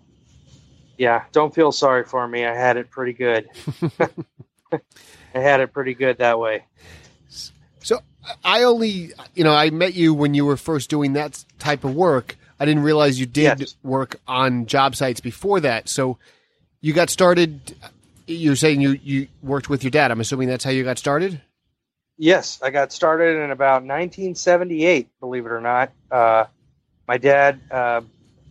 yeah, don't feel sorry for me. I had it pretty good. I had it pretty good that way. So I only, you know, I met you when you were first doing that type of work. I didn't realize you did Yes. work on job sites before that. So you got started. You're saying you you worked with your dad. I'm assuming that's how you got started. Yes, I got started in about 1978. Believe it or not, uh, my dad uh,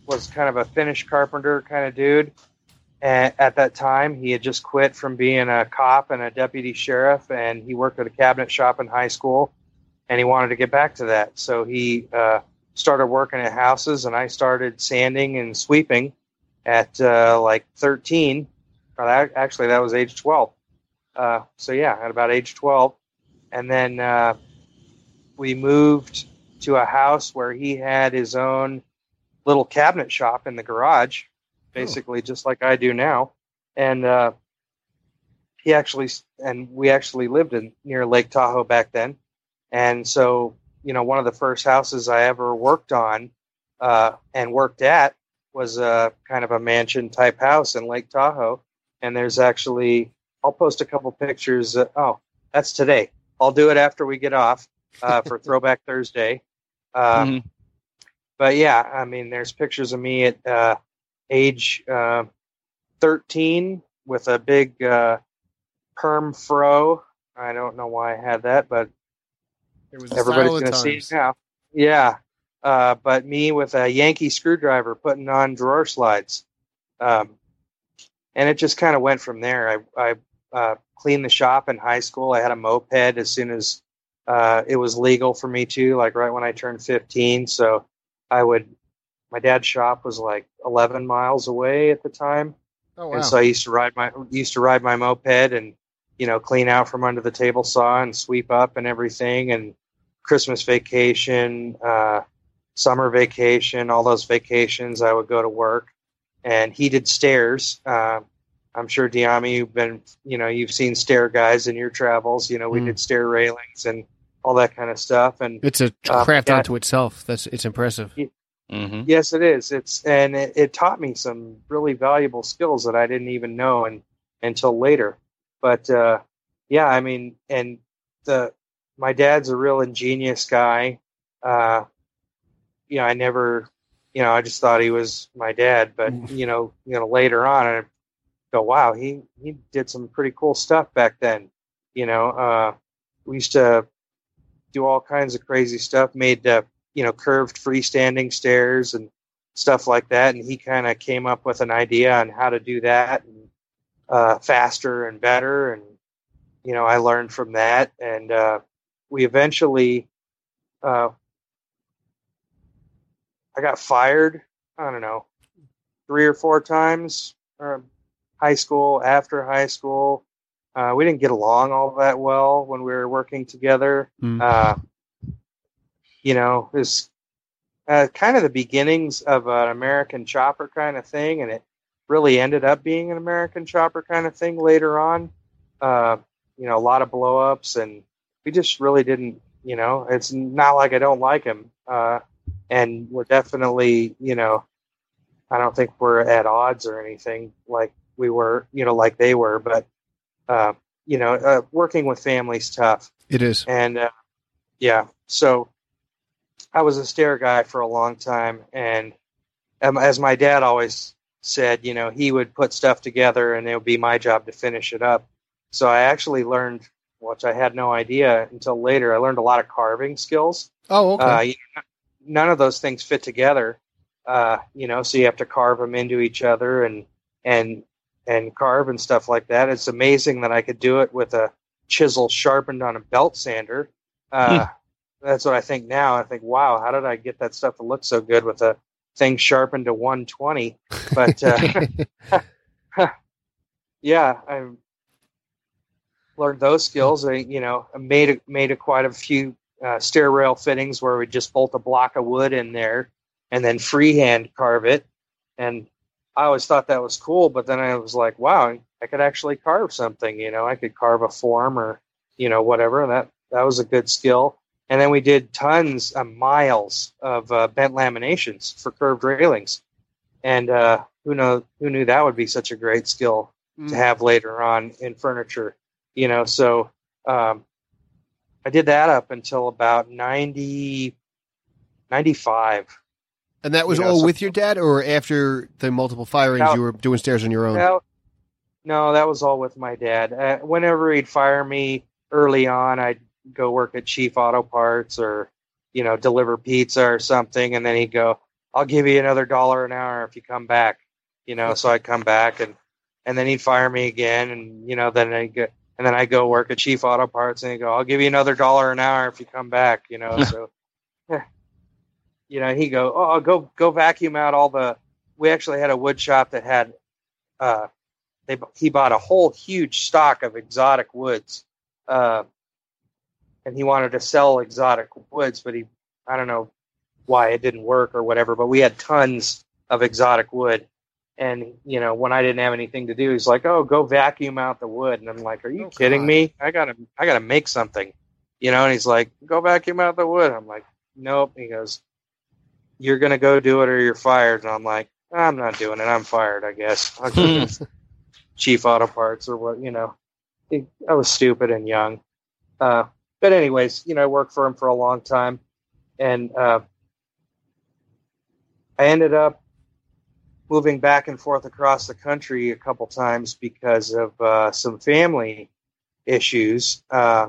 was kind of a finish carpenter kind of dude. And at that time, he had just quit from being a cop and a deputy sheriff, and he worked at a cabinet shop in high school, and he wanted to get back to that. So he uh, started working at houses, and I started sanding and sweeping at uh, like 13. Or that, actually, that was age 12. Uh, so yeah, at about age 12 and then uh, we moved to a house where he had his own little cabinet shop in the garage, basically just like I do now. And uh, he actually, and we actually lived in near Lake Tahoe back then. And so, you know, one of the first houses I ever worked on uh, and worked at was a kind of a mansion type house in Lake Tahoe. And there's actually, I'll post a couple pictures. Uh, oh, that's today. I'll do it after we get off uh, for Throwback Thursday. Uh, Mhm. But yeah, I mean, there's pictures of me at uh, age uh, 13 with a big uh, perm fro. I don't know why I had that, but It was everybody's going to see it now. Yeah. Uh, but me with a Yankee screwdriver putting on drawer slides. Um, and it just kind of went from there. I, I uh, cleaned the shop in high school. I had a moped as soon as uh, it was legal for me to, like right when I turned 15. So I would, my dad's shop was like 11 miles away at the time. Oh And so I used to ride my used to ride my moped and you know clean out from under the table saw and sweep up and everything and Christmas vacation, uh, summer vacation, all those vacations I would go to work and heated stairs. Uh, I'm sure Dyami, you've been you know you've seen stair guys in your travels. You know we Mm. did stair railings and all that kind of stuff and It's a Uh, craft yeah. unto itself. That's it's impressive. Mhm. Yes, it is. It's and it, it taught me some really valuable skills that I didn't even know and until later. But uh, yeah, I mean, and the my dad's a real ingenious guy. Uh, you know, I never, you know, I just thought he was my dad. But you know, you know, later on, I go, wow, he he did some pretty cool stuff back then. You know, uh, we used to do all kinds of crazy stuff. Made uh, you know curved freestanding stairs and stuff like that and he kind of came up with an idea on how to do that and, uh, faster and better and you know i learned from that and uh, we eventually uh, i got fired i don't know three or four times uh, high school after high school uh, we didn't get along all that well when we were working together Mm. uh, you know, is uh, kind of the beginnings of an American chopper kind of thing, and it really ended up being an American chopper kind of thing later on. Uh, you know, a lot of blowups, and we just really didn't. You know, it's not like I don't like him, uh, and we're definitely, you know, I don't think we're at odds or anything like we were, you know, like they were, but uh, you know, uh, working with families tough. It is. And uh, yeah, so I was a stair guy for a long time, and um, as my dad always said, you know, he would put stuff together, and it would be my job to finish it up. So I actually learned, which I had no idea until later. I learned a lot of carving skills. Oh, okay. Uh, you know, none of those things fit together, uh, you know. So you have to carve them into each other and and and carve and stuff like that. It's amazing that I could do it with a chisel sharpened on a belt sander. Uh, That's what I think now. I think, wow, how did I get that stuff to look so good with a thing sharpened to 120? But uh, yeah, I learned those skills. I, you know, made a, made a quite a few uh, stair rail fittings where we just bolt a block of wood in there and then freehand carve it. And I always thought that was cool, but then I was like, wow, I could actually carve something. You know, I could carve a form or you know whatever. And that that was a good skill. And then we did tons of miles of uh, bent laminations for curved railings. And uh, who know who knew that would be such a great skill Mm. to have later on in furniture. You know, so um, I did that up until about 90, 95. And that was You know, all so- with your dad, or after the multiple firings, No. you were doing stairs on your own? That, no, that was all with my dad. Uh, whenever he'd fire me early on, I'd go work at Chief Auto Parts or, you know, deliver pizza or something. And then he'd go, I'll give you another dollar an hour if you come back. You know, so I'd come back and, and then he'd fire me again. And, you know, then I'd get, and then I go work at Chief Auto Parts and he'd go, I'll give you another dollar an hour if you come back, you know, so, you know, he'd go, oh, go, go vacuum out all the, we actually had a wood shop that had, uh, they he bought a whole huge stock of exotic woods, uh, and he wanted to sell exotic woods, but he I don't know why it didn't work or whatever. But we had tons of exotic wood, and you know when I didn't have anything to do, he's like, "Oh, go vacuum out the wood," and I'm like, "Are you Oh, kidding God. me? I gotta I gotta make something," you know. And he's like, "Go vacuum out the wood." I'm like, "Nope." He goes, "You're gonna go do it or you're fired," and I'm like. I'm not doing it. I'm fired, I guess. Chief Auto Parts or what, you know. I was stupid and young. Uh, but anyways, you know, I worked for him for a long time, and uh, I ended up moving back and forth across the country a couple times because of uh, some family issues. Uh,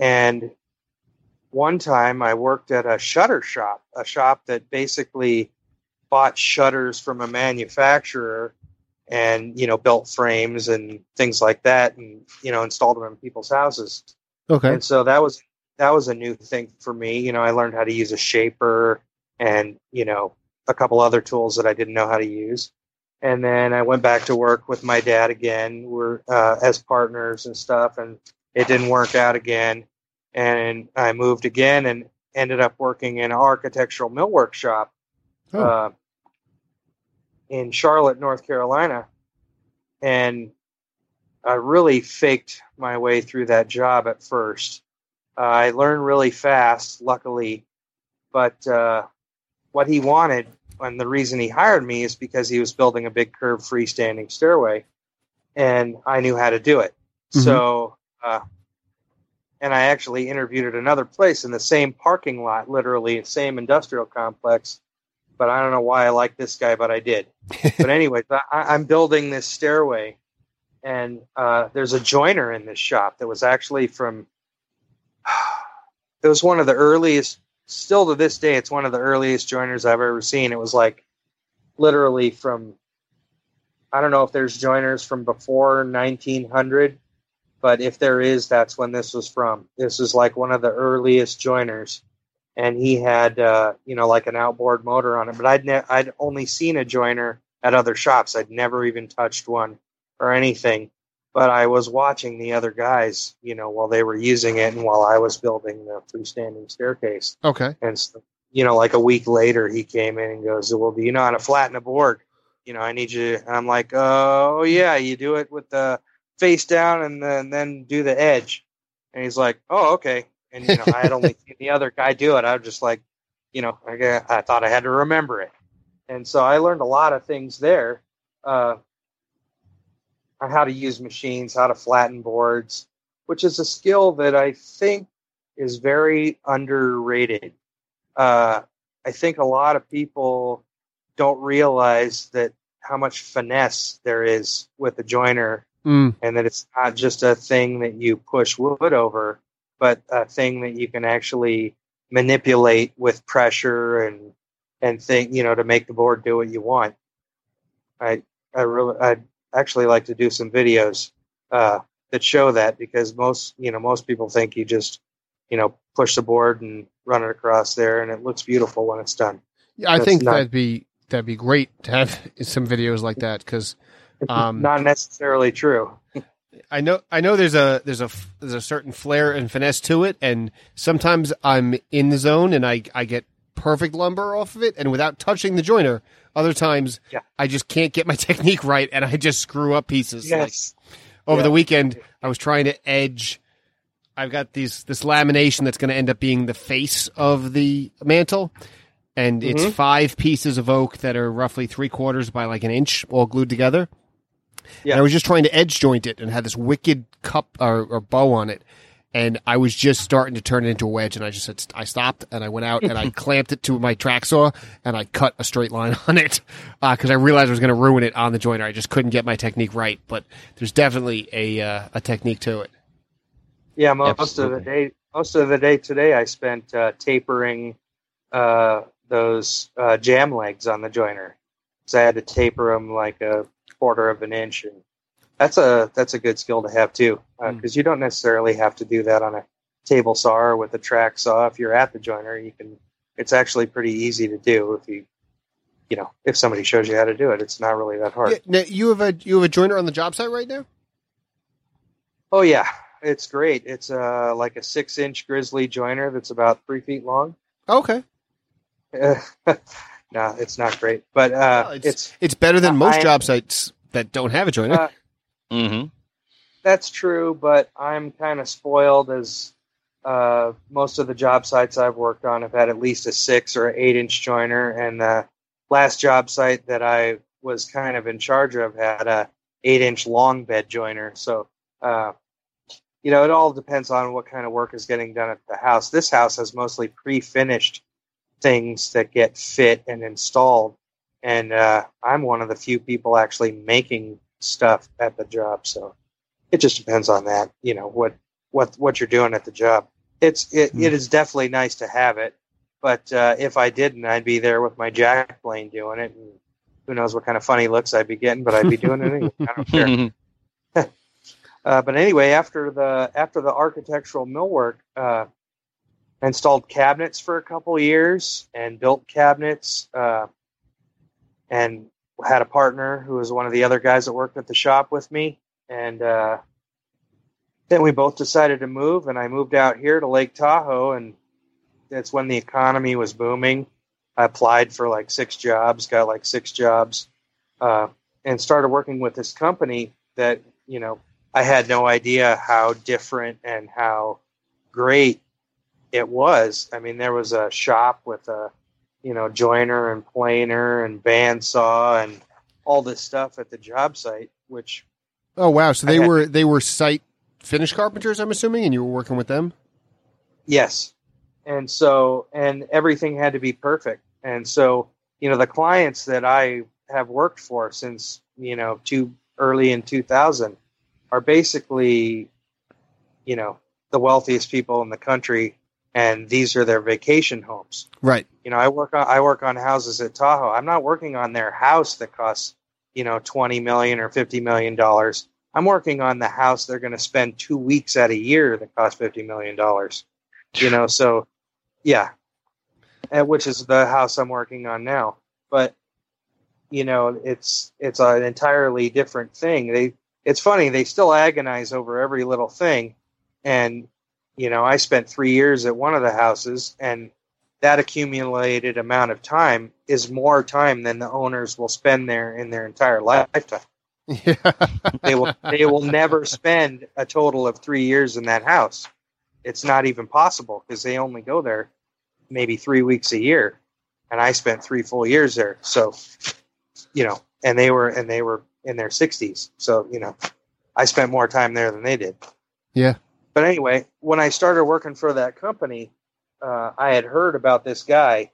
and one time I worked at a shutter shop, a shop that basically bought shutters from a manufacturer and you know built frames and things like that and you know installed them in people's houses Okay. and so that was that was a new thing for me you know i learned how to use a shaper and you know a couple other tools that i didn't know how to use and then i went back to work with my dad again we're uh, as partners and stuff and it didn't work out again and i moved again and ended up working in an architectural millwork shop Oh. uh, in Charlotte, North Carolina, and I really faked my way through that job at first. Uh, I learned really fast, luckily, but uh, what he wanted and the reason he hired me is because he was building a big curved freestanding stairway, and I knew how to do it. Mhm. So, uh, and I actually interviewed at another place in the same parking lot, literally same industrial complex. But I don't know why I like this guy, but I did. but anyways, I, I'm building this stairway, and uh, there's a joiner in this shop that was actually from. It was one of the earliest. Still to this day, it's one of the earliest joiners I've ever seen. It was like literally from. I don't know if there's joiners from before 1900, but if there is, that's when this was from. This is like one of the earliest joiners, and he had uh, you know like an outboard motor on it. But I'd ne- I'd only seen a joiner at other shops. I'd never even touched one or anything. But I was watching the other guys, you know, while they were using it and while I was building the freestanding staircase. Okay. And so, you know, like a week later, he came in and goes, "Well, do you know how to flatten a board? You know, I need you." And I'm like, "Oh yeah, you do it with the face down and then then do the edge." And he's like, "Oh okay." And you know, I had only seen the other guy do it. I was just like, you know, I, I thought I had to remember it, and so I learned a lot of things there. Uh, on how to use machines, how to flatten boards, which is a skill that I think is very underrated. Uh, I think a lot of people don't realize that how much finesse there is with a joiner, Mm. and that it's not just a thing that you push wood over, but a thing that you can actually manipulate with pressure and and think you know to make the board do what you want. I I really I'd actually like to do some videos uh, that show that because most you know most people think you just you know push the board and run it across there and it looks beautiful when it's done. Yeah, I think not- that'd be that'd be great to have some videos like that because Um, not necessarily true. I know I know there's a there's a there's a certain flair and finesse to it, and sometimes I'm in the zone and I I get perfect lumber off of it, and without touching the joiner, Other times, Yeah. I just can't get my technique right, and I just screw up pieces. Like, Yes. over Yeah. the weekend, I was trying to edge. I've got these this lamination that's going to end up being the face of the mantel, and it's Mhm. five pieces of oak that are roughly three quarters by like an inch, all glued together. Yeah. And I was just trying to edge joint it, and had this wicked cup or, or bow on it, and I was just starting to turn it into a wedge, and I just said I stopped, and I went out and I clamped it to my track saw, and I cut a straight line on it because I realized I was going to ruin it on the joiner. I just couldn't get my technique right, but there's definitely a uh, a technique to it. Yeah, most Absolutely. of the day, most of the day today, I spent uh, tapering uh, those uh, jamb legs on the joiner. because I had to taper them like a quarter of an inch, and that's a that's a good skill to have too, because you don't necessarily have to do that on a table saw or with a track saw. If you're at the joiner, you can. It's actually pretty easy to do if you, you know, if somebody shows you how to do it. It's not really that hard. Yeah, now, you have a you have a joiner on the job site right now. Oh yeah, it's great. It's uh, like a six inch grizzly joiner that's about three feet long. Okay, no, it's not great, but uh, Well, it's, it's better than most I- job sites that don't have a joiner. Uh, hmm that's true. But I'm kind of spoiled as uh, most of the job sites I've worked on have had at least a six or eight inch joiner, and the last job site that I was kind of in charge of had a eight inch long bed joiner. So, uh, you know, it all depends on what kind of work is getting done at the house. This house has mostly pre finished things that get fit and installed. And uh, I'm one of the few people actually making stuff at the job. So it just depends on that, you know, what, what, what you're doing at the job. It's, it, Hmm. it is definitely nice to have it. But uh, if I didn't, I'd be there with my jack plane doing it. And who knows what kind of funny looks I'd be getting, but I'd be doing it anyway. I don't care. Uh, but anyway, after the after the architectural millwork, uh, I installed cabinets for a couple years and built cabinets, uh, and had a partner who was one of the other guys that worked at the shop with me, and uh, then we both decided to move, and I moved out here to Lake Tahoe, and that's when the economy was booming. I applied for like six jobs, got like six jobs, uh, and started working with this company that you know I had no idea how different and how great it was. I mean, there was a shop with a, you know, joiner and planer and bandsaw and all this stuff at the job site, which oh wow! So they were they were site finish carpenters, I'm assuming, and you were working with them. Yes. And so, and everything had to be perfect. And so, you know, the clients that I have worked for since, you know, too early in 2000 are basically, you know, the wealthiest people in the country. And these are their vacation homes. Right. You know, I work on, I work on houses at Tahoe. I'm not working on their house that costs, you know, 20 million or 50 million dollars. I'm working on the house they're going to spend two weeks at a year that costs 50 million dollars you know so yeah and which is the house i'm working on now but you know it's it's an entirely different thing they it's funny they still agonize over every little thing and you know i spent three years at one of the houses and that accumulated amount of time is more time than the owners will spend there in their entire lifetime Yeah. they will they will never spend a total of three years in that house. It's not even possible because they only go there maybe three weeks a year, and I spent three full years there. So, you know, and they were and they were in their sixties. So you know, I spent more time there than they did. Yeah. But anyway, when I started working for that company, uh, I had heard about this guy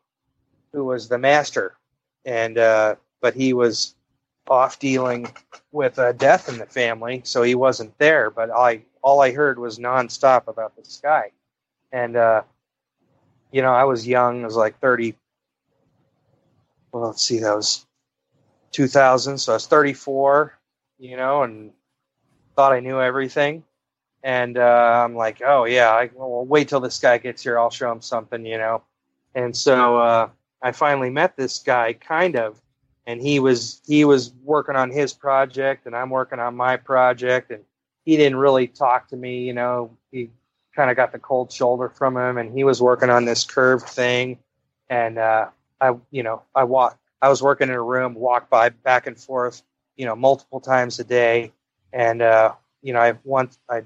who was the master, and uh, but he was off dealing with a death in the family, so he wasn't there. But I all I heard was nonstop about this guy, and uh, you know I was young, I was like thirty. Well, let's see, that was two thousand, so I was thirty four, you know, and thought I knew everything. And uh, I'm like, oh yeah, I, well, wait till this guy gets here. I'll show him something, you know. And so uh, I finally met this guy, kind of, and he was he was working on his project and I'm working on my project and he didn't really talk to me you know he kind of got the cold shoulder from him and he was working on this curved thing and uh I you know I walk I was working in a room, walk by back and forth, you know, multiple times a day, and uh, you know, I once I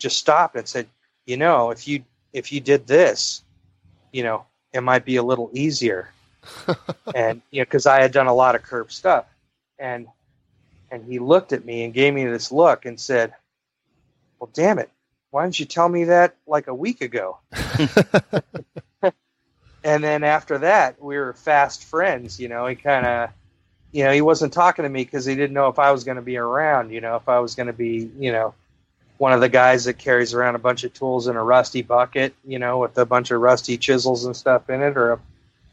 just stopped and said, you know, if you if you did this, you know, it might be a little easier. and you know, because I had done a lot of curb stuff, and and he looked at me and gave me this look and said, "Well, damn it, why didn't you tell me that like a week ago?" and then after that, we were fast friends. You know, he kind of, you know, he wasn't talking to me because he didn't know if I was going to be around. You know, if I was going to be, you know, one of the guys that carries around a bunch of tools in a rusty bucket, you know, with a bunch of rusty chisels and stuff in it, or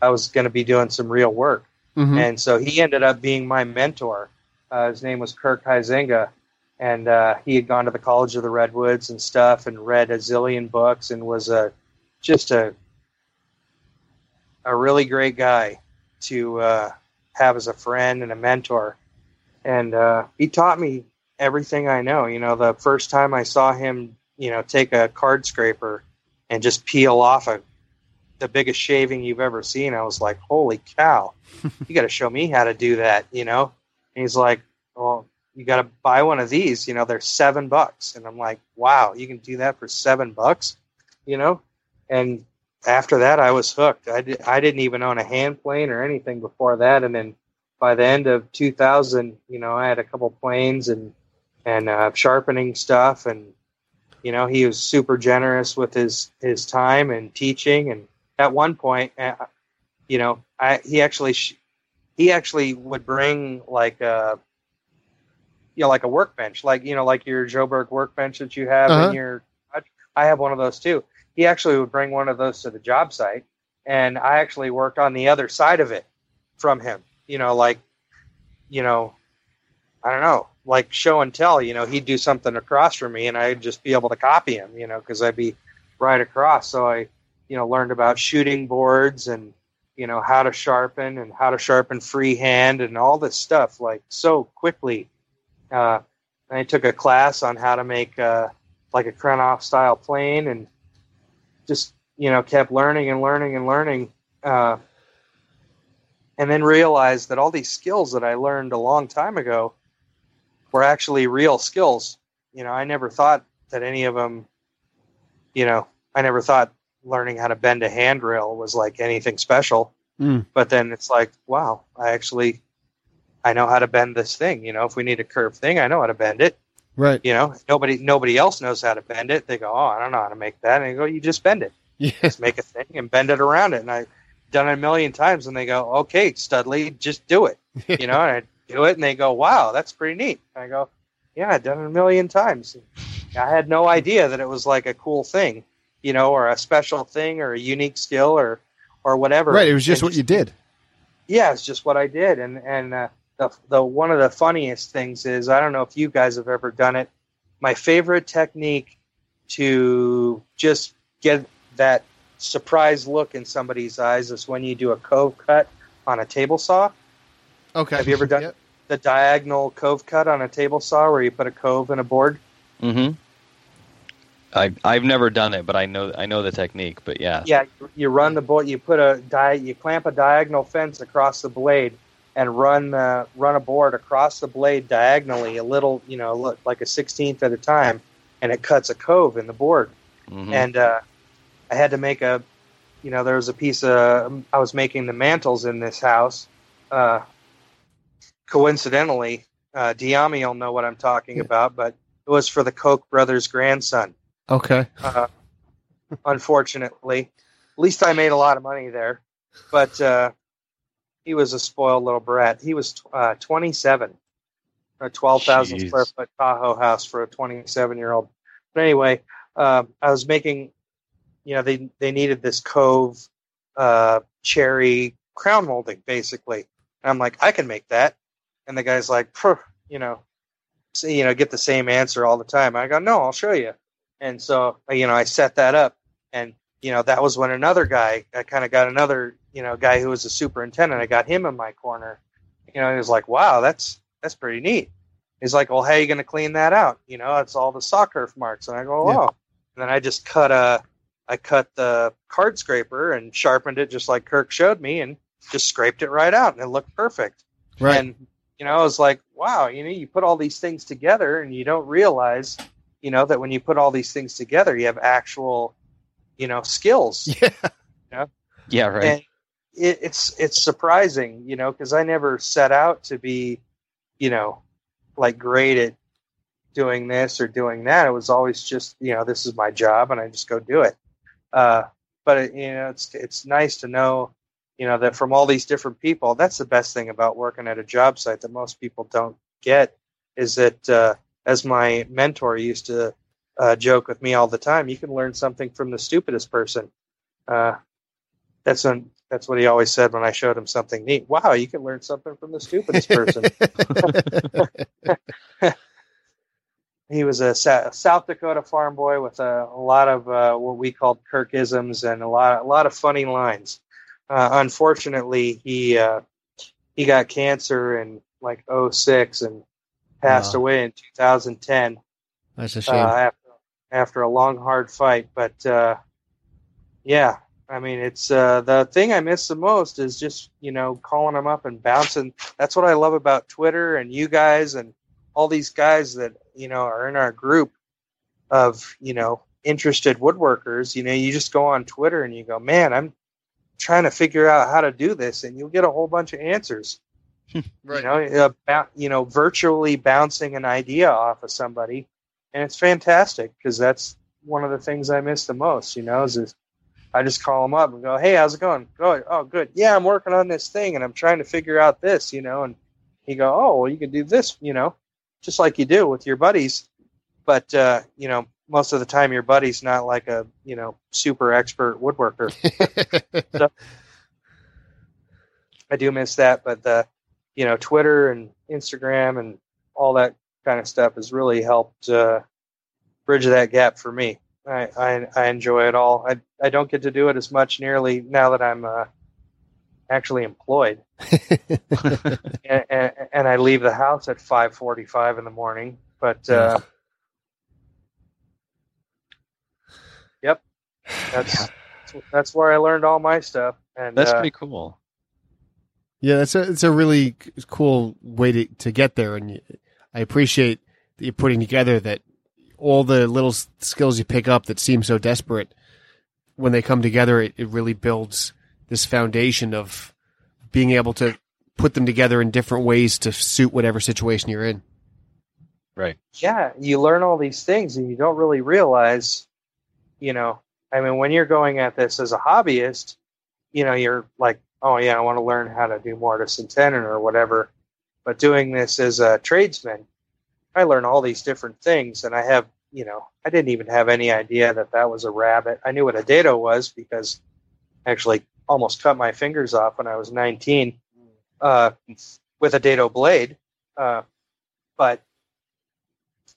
I was going to be doing some real work. Mm-hmm. And so he ended up being my mentor. Uh, his name was Kirk Huizenga, and uh, he had gone to the College of the Redwoods and stuff, and read a zillion books, and was a just a a really great guy to uh, have as a friend and a mentor. And uh, he taught me everything I know. You know, the first time I saw him, you know, take a card scraper and just peel off a the biggest shaving you've ever seen, I was like, "Holy cow! You got to show me how to do that." You know, and he's like, "Well, you got to buy one of these. You know, they're seven bucks." And I'm like, "Wow, you can do that for seven bucks?" You know, and after that, I was hooked. I, did, I didn't even own a hand plane or anything before that, and then by the end of 2000, you know, I had a couple planes and and uh, sharpening stuff, and you know, he was super generous with his his time and teaching. And at one point, uh, you know, I he actually he actually would bring like a uh, you know like a workbench, like you know, like your Joburg workbench that you have uh-huh. in your. I have one of those too he actually would bring one of those to the job site, and I actually worked on the other side of it from him. You know, like, you know, I don't know, like show and tell. You know, he'd do something across from me, and I'd just be able to copy him. You know, because I'd be right across. So I, you know, learned about shooting boards and you know how to sharpen and how to sharpen freehand and all this stuff like so quickly. Uh, I took a class on how to make uh, like a Krenov style plane and just you know kept learning and learning and learning uh, and then realized that all these skills that i learned a long time ago were actually real skills you know i never thought that any of them you know i never thought learning how to bend a handrail was like anything special mm. but then it's like wow i actually i know how to bend this thing you know if we need a curved thing i know how to bend it Right. You know, nobody nobody else knows how to bend it. They go, "Oh, I don't know how to make that." And I go, "You just bend it. Yeah. Just make a thing and bend it around it." And I've done it a million times, and they go, "Okay, Studley, just do it." you know, and I do it, and they go, "Wow, that's pretty neat." And I go, "Yeah, I've done it a million times." I had no idea that it was like a cool thing, you know, or a special thing, or a unique skill, or or whatever. Right. It was just and what just, you did. Yeah, it's just what I did, and and uh, the, the one of the funniest things is I don't know if you guys have ever done it. My favorite technique to just get that surprise look in somebody's eyes is when you do a cove cut on a table saw. Okay. Have you ever done yep. the diagonal cove cut on a table saw where you put a cove in a board? Mm-hmm. I I've never done it, but I know I know the technique. But yeah. Yeah, you run the board. You put a di- You clamp a diagonal fence across the blade and run uh, run a board across the blade diagonally a little, you know, look like a sixteenth at a time, and it cuts a cove in the board. Mm-hmm. And uh, I had to make a, you know, there was a piece of I was making the mantels in this house. Uh, coincidentally, uh, Dyami will know what I'm talking yeah. about, but it was for the Koch brothers' grandson. Okay. Uh, unfortunately, at least I made a lot of money there, but uh, he was a spoiled little brat. He was uh, 27, a 12,000 square foot Tahoe house for a 27 year old. But anyway, uh, I was making, you know, they they needed this cove uh, cherry crown molding basically. And I'm like, I can make that. And the guy's like, you know, so, you know, get the same answer all the time. I go, no, I'll show you. And so, uh, you know, I set that up, and you know, that was when another guy, I kind of got another you know, guy who was a superintendent. I got him in my corner. You know, he was like, "Wow, that's that's pretty neat." He's like, "Well, how are you going to clean that out?" You know, it's all the curve marks. And I go, "Oh." Yeah. And then I just cut a, I cut the card scraper and sharpened it just like Kirk showed me, and just scraped it right out and it looked perfect. Right. And you know, I was like, wow, you know, you put all these things together and you don't realize, you know, that when you put all these things together, you have actual, you know, skills. yeah. Yeah, right. And it, it's it's surprising, you know, because I never set out to be, you know, like great at doing this or doing that. It was always just, you know, this is my job and I just go do it. Uh, but it, you know, it's it's nice to know, you know, that from all these different people. That's the best thing about working at a job site that most people don't get is that, uh, as my mentor used to uh, joke with me all the time, you can learn something from the stupidest person. Uh, that's an, that's what he always said when I showed him something neat. Wow, you can learn something from the stupidest person. he was a South Dakota farm boy with a, a lot of uh, what we called Kirkisms and a lot a lot of funny lines. Uh, unfortunately, he uh, he got cancer in like 06 and passed Wow. away in 2010 That's a uh, shame. after after a long hard fight. But uh, yeah, I mean, it's uh, the thing I miss the most is just you know calling them up and bouncing. That's what I love about Twitter and you guys and all these guys that you know are in our group of you know interested woodworkers. You know, you just go on Twitter and you go, man, I'm trying to figure out how to do this, and you'll get a whole bunch of answers. Right. you know about you know virtually bouncing an idea off of somebody and it's fantastic because that's one of the things i miss the most you know is, i just call them up and go hey how's it going? Go oh good. Yeah i'm working on this thing and i'm trying to figure out this you know and you go oh well you can do this you know just like you do with your buddies. But uh you know most of the time your buddy's not like a you know super expert woodworker I do miss that, but the you know Twitter and Instagram and all that kind of stuff has really helped uh, bridge that gap for me. I, I I enjoy it all. I I don't get to do it as much nearly now that I'm uh, actually employed, and, and, and I leave the house at five forty five in the morning. But uh, yep, that's that's where I learned all my stuff. And That's uh, pretty cool. Yeah, that's a it's a really cool way to to get there, and I appreciate that you're putting together that all the little skills you pick up that seem so desperate when they come together, it, it really builds this foundation of being able to put them together in different ways to suit whatever situation you're in. Right. yeah, you learn all these things and you don't really realize, you know, I mean, when you're going at this as a hobbyist, you know, you're like, oh, yeah, I want to learn how to do mortise and tenon or whatever. But doing this as a tradesman, I learn all these different things. And I have, you know, I didn't even have any idea that that was a rabbet. I knew what a dado was because I actually almost cut my fingers off when I was 19 uh, with a dado blade. Uh, but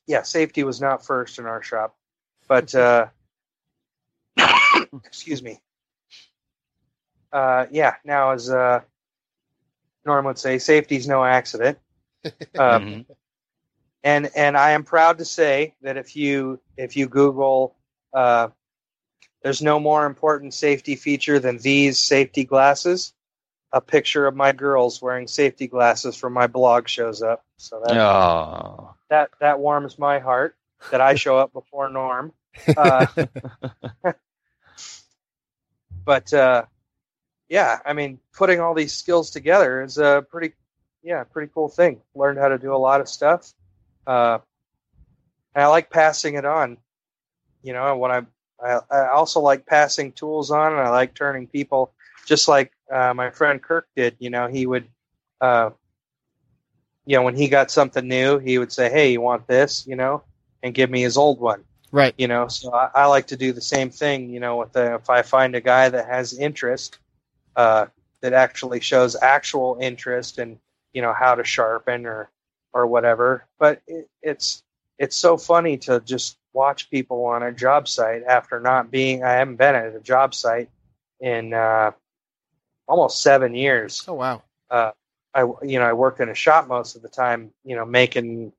yeah, safety was not first in our shop, but uh, excuse me. Uh, yeah, now as uh, Norm would say, safety's no accident. Mhm. and and I am proud to say that if you if you Google, uh, there's no more important safety feature than these safety glasses. A picture of my girls wearing safety glasses from my blog shows up. So that Oh. that that warms my heart that I show up before Norm. Uh, but uh, yeah, I mean, putting all these skills together is a pretty, yeah, pretty cool thing. Learned how to do a lot of stuff. Uh, and I like passing it on. You know, when I, I, I also like passing tools on, and I like turning people, just like uh, my friend Kirk did. You know, he would, uh, you know, when he got something new, he would say, "Hey, you want this?" You know, and give me his old one Right. you know so I, I like to do the same thing you know with the, if i find a guy that has interest uh, that actually shows actual interest in you know how to sharpen or or whatever but it, it's it's so funny to just watch people on a job site after not being i haven't been at a job site in uh, almost seven years Oh wow. uh, I you know I worked in a shop most of the time, you know, making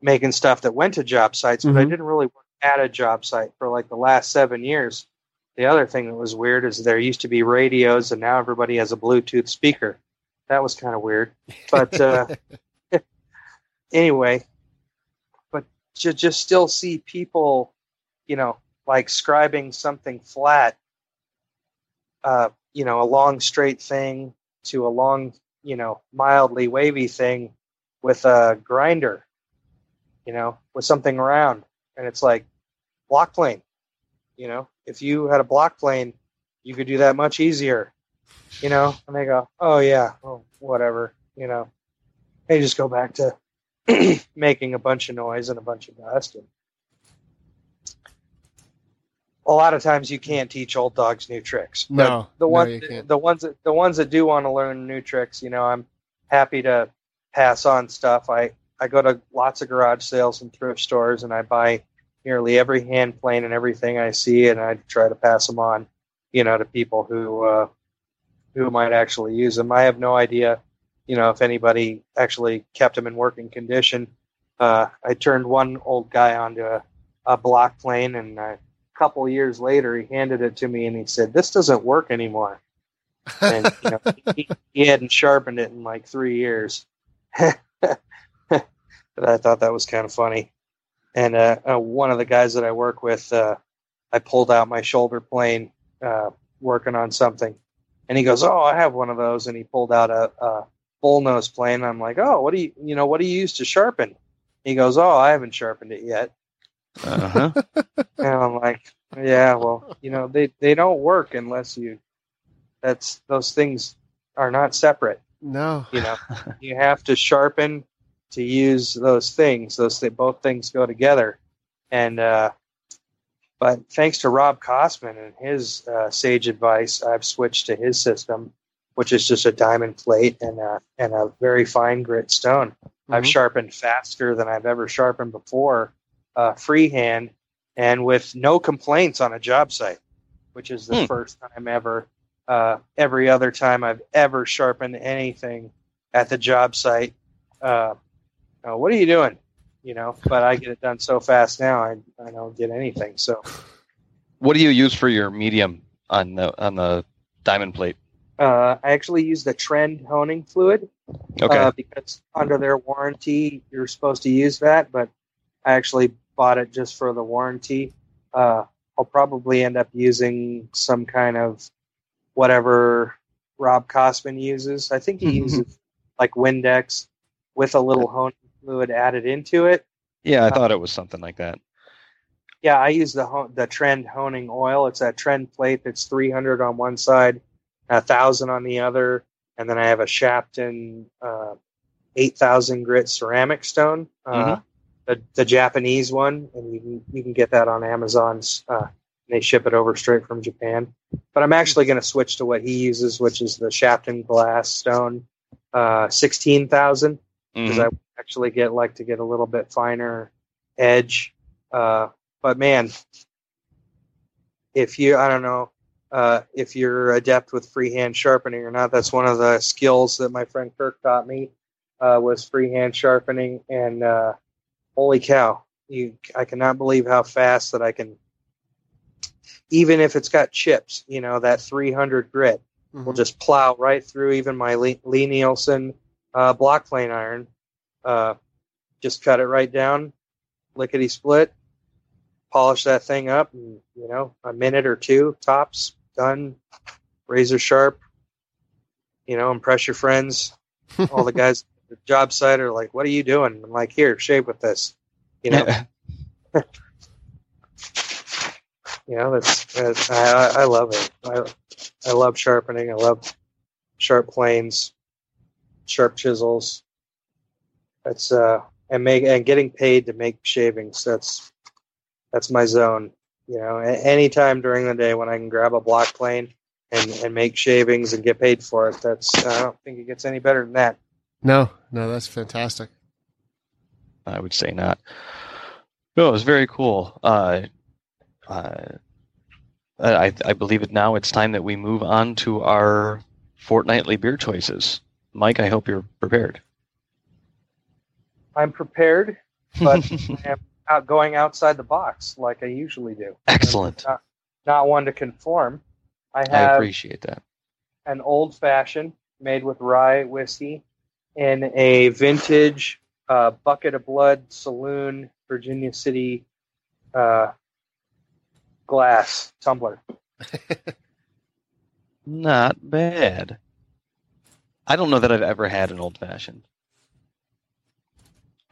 making stuff that went to job sites, but I Mhm. didn't really work at a job site for like the last seven years. the other thing that was weird is there used to be radios, and now everybody has a Bluetooth speaker. That was kind of weird. But uh, anyway, but to just still see people, you know, like scribing something flat, uh, you know, a long straight thing to a long, you know, mildly wavy thing with a grinder, you know, with something around. And it's like block plane, you know, if you had a block plane, you could do that much easier, you know, and they go, oh yeah, oh, whatever, you know, they just go back to making a bunch of noise and a bunch of dust. And a lot of times you can't teach old dogs new tricks. But No, the no, ones the ones that the ones that do want to learn new tricks, you know, I'm happy to pass on stuff. I I go to lots of garage sales and thrift stores, and I buy nearly every hand plane and everything I see, and I try to pass them on, you know, to people who uh, who might actually use them. I have no idea, you know, if anybody actually kept them in working condition. Uh, I turned one old guy onto a, a block plane, and a couple years later, he handed it to me, and he said, "This doesn't work anymore." and you know, he, he hadn't sharpened it in like three years. but I thought that was kind of funny. And uh, uh, one of the guys that I work with, uh, I pulled out my shoulder plane uh, working on something, and he goes, "Oh, I have one of those." And he pulled out a, a bullnose plane. I'm like, "Oh, what do you, you know, what do you use to sharpen?" He goes, "Oh, I haven't sharpened it yet." Uh-huh. And I'm like, yeah, well, you know, they they don't work unless you. That's those things are not separate. no. You know, you have to sharpen to use those things. Those th- both things go together, and uh, but thanks to Rob Cosman and his uh, sage advice, I've switched to his system, which is just a diamond plate and a and a very fine grit stone. I've Mhm. sharpened faster than I've ever sharpened before, uh, freehand, and with no complaints on a job site, which is the Hmm. first time ever. Uh, every other time I've ever sharpened anything at the job site, uh, what are you doing? You know, but I get it done so fast now, I, I don't get anything. So What do you use for your medium on the on the diamond plate? uh, I actually use the Trend honing fluid. Okay. uh, because under their warranty you're supposed to use that but i actually bought it just for the warranty uh, i'll probably end up using some kind of whatever rob cosman uses i think he uses like windex with a little honing fluid added into it yeah, I thought it was something like that. yeah i use the the trend honing oil it's that trend plate that's 300 on one side a thousand on the other and then i have a shapton uh, 8000 grit ceramic stone uh, Mhm. the, the japanese one and you can you can get that on amazon's uh, they ship it over straight from japan but i'm actually going to switch to what he uses which is the shapton glass stone uh, 16000 because Mhm. I actually get like to get a little bit finer edge. Uh, but man, if you I don't know uh, if you're adept with freehand sharpening or not, that's one of the skills that my friend Kirk taught me uh, was freehand sharpening. And uh, holy cow, you I cannot believe how fast that I can. Even if it's got chips, you know that 300 grit will Mhm. just plow right through even my Lie, Lee Nielsen uh, block plane iron. Uh, just cut it right down, lickety split, polish that thing up, and you know, a minute or two tops, done, razor sharp. You know, impress your friends. All the guys at the job site are like, "What are you doing?" I'm like, "Here, shave with this." You know, you know that's, that's I, I love it. I, I love sharpening. I love sharp planes, sharp chisels. That's uh and make and getting paid to make shavings. That's that's my zone. You know, a- anytime during the day when I can grab a block plane and and make shavings and get paid for it. That's I don't think it gets any better than that. No, no, that's fantastic. I would say not. No, it was very cool. Uh, uh, I, I believe it now. It's time that we move on to our fortnightly beer choices. Mike, I hope you're prepared. I'm prepared, but I am out going outside the box like I usually do. Excellent. Not, not one to conform. I I appreciate that. an old fashioned made with rye whiskey in a vintage uh, bucket of blood saloon Virginia City uh, glass tumbler. Not bad. I don't know that I've ever had an old fashioned.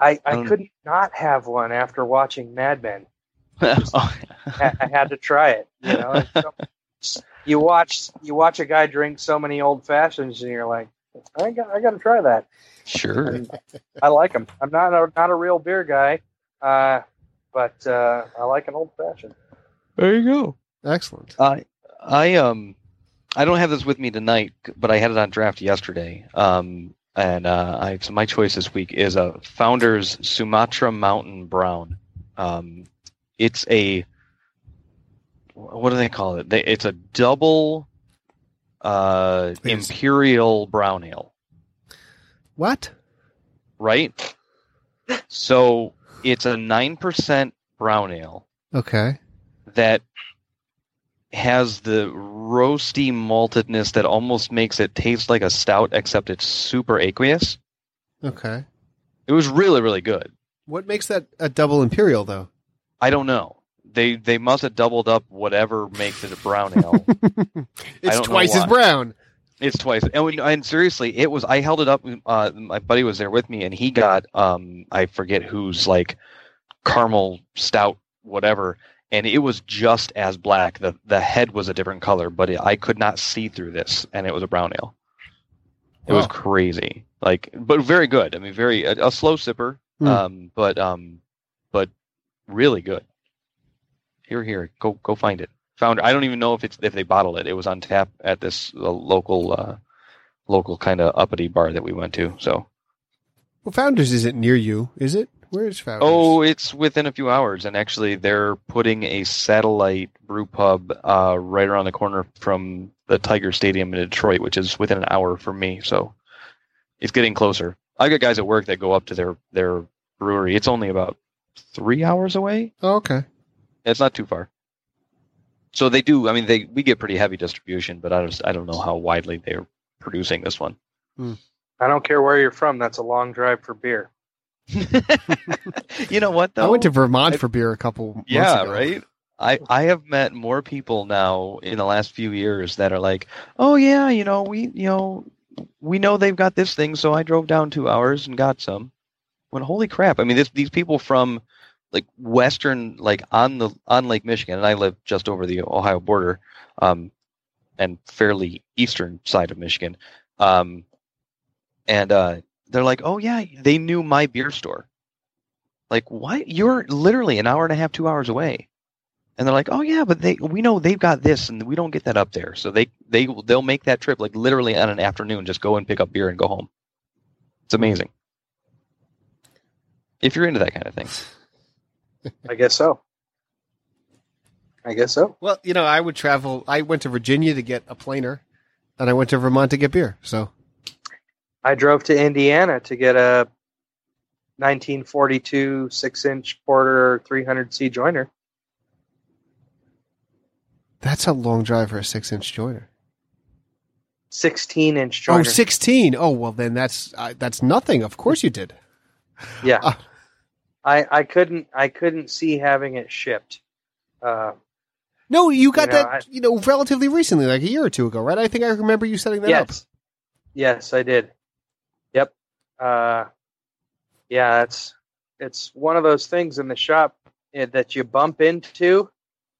I, I Um, couldn't not have one after watching Mad Men. oh, I, I had to try it. You know, So, you watch you watch a guy drink so many old fashions, and you're like, I got I got to try that. sure. And I like them. I'm not a, not a real beer guy, uh, but uh, I like an old fashioned. There you go. Excellent. I I um I don't have this with me tonight, but I had it on draft yesterday. Um and uh I so my choice this week is a Founders Sumatra Mountain Brown. Um it's a what do they call it? They, it's a double uh Yes. imperial brown ale, What? right? So it's a 9% brown ale Okay. that has the roasty maltedness that almost makes it taste like a stout, except it's super aqueous. Okay. It was really, really good. What makes that a double imperial though? I don't know. They they must have doubled up whatever makes it a brown ale. it's twice as brown. it's twice. And, when- and seriously, it was. I held it up. Uh, my buddy was there with me, and he got um I forget who's like caramel stout whatever, and it was just as black. the The head was a different color, but it, I could not see through this, and it was a brown ale. It was crazy, like, but very good. I mean, very a, a slow sipper, Hmm. um, but um, but really good. Here, here, go go find it. Found. I don't even know if it's if they bottled it. It was on tap at this uh, local uh, local kind of uppity bar that we went to. So, Well, Founders isn't near you, is it? Where's Founders? oh, it's within a few hours, and actually, they're putting a satellite brew pub uh, right around the corner from the Tiger Stadium in Detroit, which is within an hour for me. So, it's getting closer. I got guys at work that go up to their their brewery. It's only about three hours away. Oh, okay. It's not too far. So they do. I mean, they we get pretty heavy distribution, but I just I don't know how widely they're producing this one. I don't care where you're from. That's a long drive for beer. you know what though? I went to Vermont I- for beer a couple months yeah, ago. right. I I have met more people now in the last few years that are like, oh yeah, you know we you know we know they've got this thing, so I drove down two hours and got some. When holy crap! I mean, this, these people from like western, like on the on Lake Michigan, and I live just over the Ohio border, um, and fairly eastern side of Michigan, um, and uh, they're like, oh yeah, they knew my beer store. Like, what? You're literally an hour and a half, two hours away and they're like, "Oh yeah, but they we know they've got this, and we don't get that up there." So they they they'll make that trip like literally on an afternoon, just go and pick up beer and go home. It's amazing if you're into that kind of thing. I guess so. I guess so. Well, you know, I would travel. I went to Virginia to get a planer, and I went to Vermont to get beer. So I drove to Indiana to get a 1942 six inch porter 300C joiner. that's a long drive for a six-inch joiner. 16 inch joiner. Oh, joiner. 16. Oh, well, then that's uh, that's nothing. Of course you did. Yeah. Ah. I, I couldn't I couldn't see having it shipped. Uh, No, you got You know, that, I- you know, relatively recently, like a year or two ago, right? I think I remember you setting that up. yes. Yes, I did. Yep. Uh, yeah, it's it's one of those things in the shop eh, that you bump into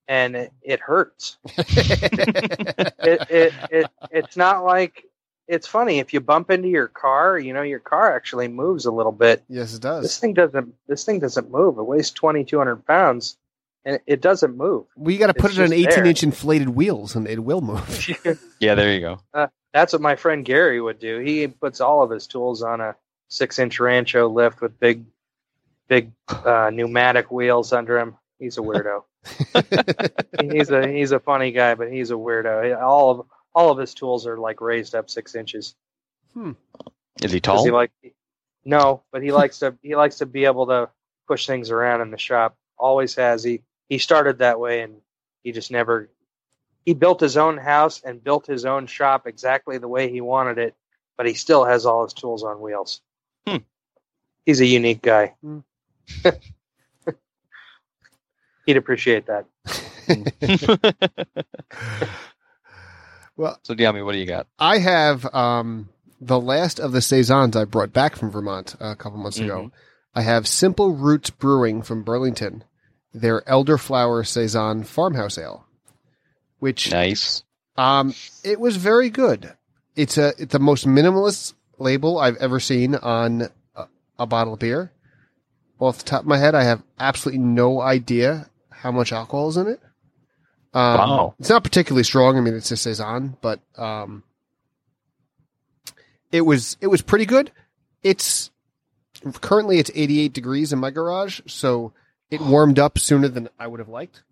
and it, it hurts. it, it, it it's not like it's funny if you bump into your car, you know, your car actually moves a little bit. yes, it does. This thing doesn't. This thing doesn't move. It weighs twenty two hundred pounds, and it, it doesn't move. Well, you got to put It's it on just there. 18 inch inflated wheels and it will move. Yeah, there you go. That's what my friend Gary would do. He puts all of his tools on a six inch Rancho lift with big, big uh, pneumatic wheels under him. He's a weirdo. he's a he's a funny guy, but he's a weirdo. All of all of his tools are like raised up six inches. Is he tall? He like no, but he likes to he likes to be able to push things around in the shop. Always has. He he started that way, and he just never he built his own house and built his own shop exactly the way he wanted it, but he still has all his tools on wheels. Hmm. He's a unique guy. Hmm. He'd appreciate that. Well, so, Dyami, what do you got? I have um, the last of the saisons I brought back from Vermont a couple months ago. Mhm. I have Simple Roots Brewing from Burlington, their elderflower saison farmhouse ale, which Nice. um, it was very good. It's a it's the most minimalist label I've ever seen on a, a bottle of beer. Well, Off the top of my head, I have absolutely no idea how much alcohol is in it. Um, Wow. It's not particularly strong. I mean, it's a saison, but um, it was it was pretty good. It's currently it's 88 degrees in my garage, so it warmed up sooner than I would have liked,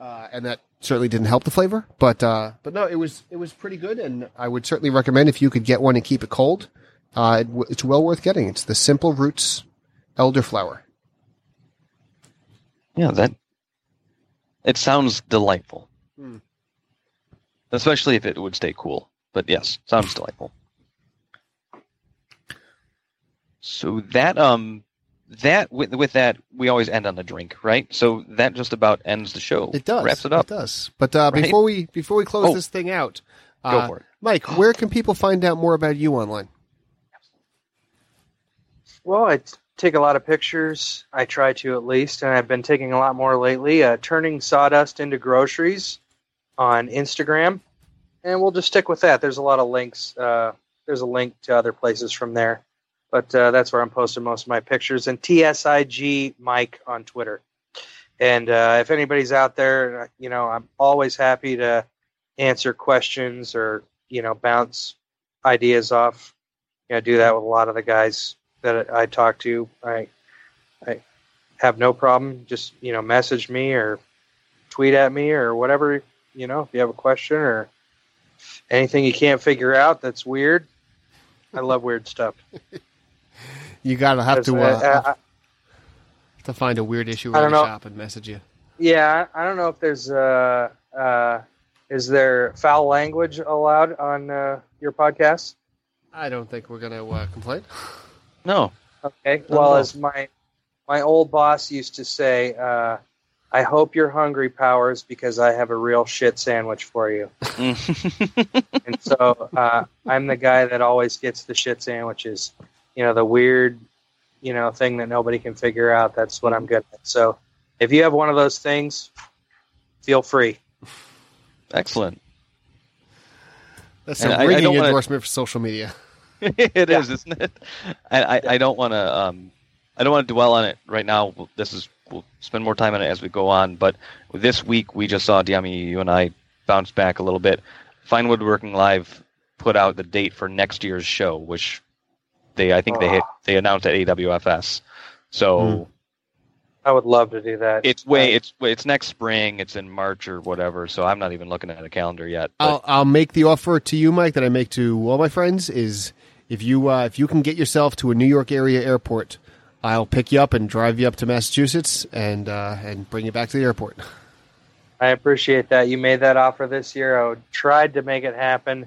uh, and that certainly didn't help the flavor. But uh, but no, it was it was pretty good, and I would certainly recommend if you could get one and keep it cold. Uh, it, w- it's well worth getting. It's the Simple Roots elderflower. Yeah, that. It sounds delightful. Hmm. Especially if it would stay cool. But yes, sounds delightful. So that um that with with that we always end on a drink, right? So that just about ends the show. It does. Wraps it up. It does. But uh, Right? before we before we close Oh. this thing out, Go uh, for it. Mike, where can people find out more about you online? Well, I take a lot of pictures. I try to at least, and I've been taking a lot more lately. Uh, turning sawdust into groceries on Instagram, and we'll just stick with that. There's a lot of links. Uh, there's a link to other places from there, but uh, that's where I'm posting most of my pictures. And TSIG Mike on Twitter. And uh, if anybody's out there, uh, you know, I'm always happy to answer questions or you know bounce ideas off. You know, I do that with a lot of the guys that I talk to. I I have no problem. Just you know, message me or tweet at me or whatever. You know, if you have a question or anything you can't figure out that's weird. I love weird stuff. You gotta have to uh, uh, I- to find a weird issue I in don't your know. shop and message you. yeah, I don't know if there's uh uh is there foul language allowed on uh, your podcast? I don't think we're gonna uh, complain. No. Okay. Not Well, at all. as my my old boss used to say, uh, I hope you're hungry, Powers, because I have a real shit sandwich for you. and so uh, I'm the guy that always gets the shit sandwiches. You know, the weird, you know, thing that nobody can figure out. That's what I'm good at. So if you have one of those things, feel free. Excellent. That's And a I- I ringing don't wanna- endorsement for social media. It is, Yeah. isn't it? I, I, I don't want to um, I don't want to dwell on it right now. This is we'll spend more time on it as we go on. But this week we just saw Dyami, you and I bounce back a little bit. Fine Woodworking Live put out the date for next year's show, which they I think they hit they announced at AWFS. So I would love to do that. it's way it's it's next spring. It's in March or whatever. So I'm not even looking at a calendar yet. But I'll I'll make the offer to you, Mike, that I make to all my friends is if you uh, if you can get yourself to a New York area airport, I'll pick you up and drive you up to Massachusetts and uh, and bring you back to the airport. I appreciate that. You made that offer this year. I tried to make it happen,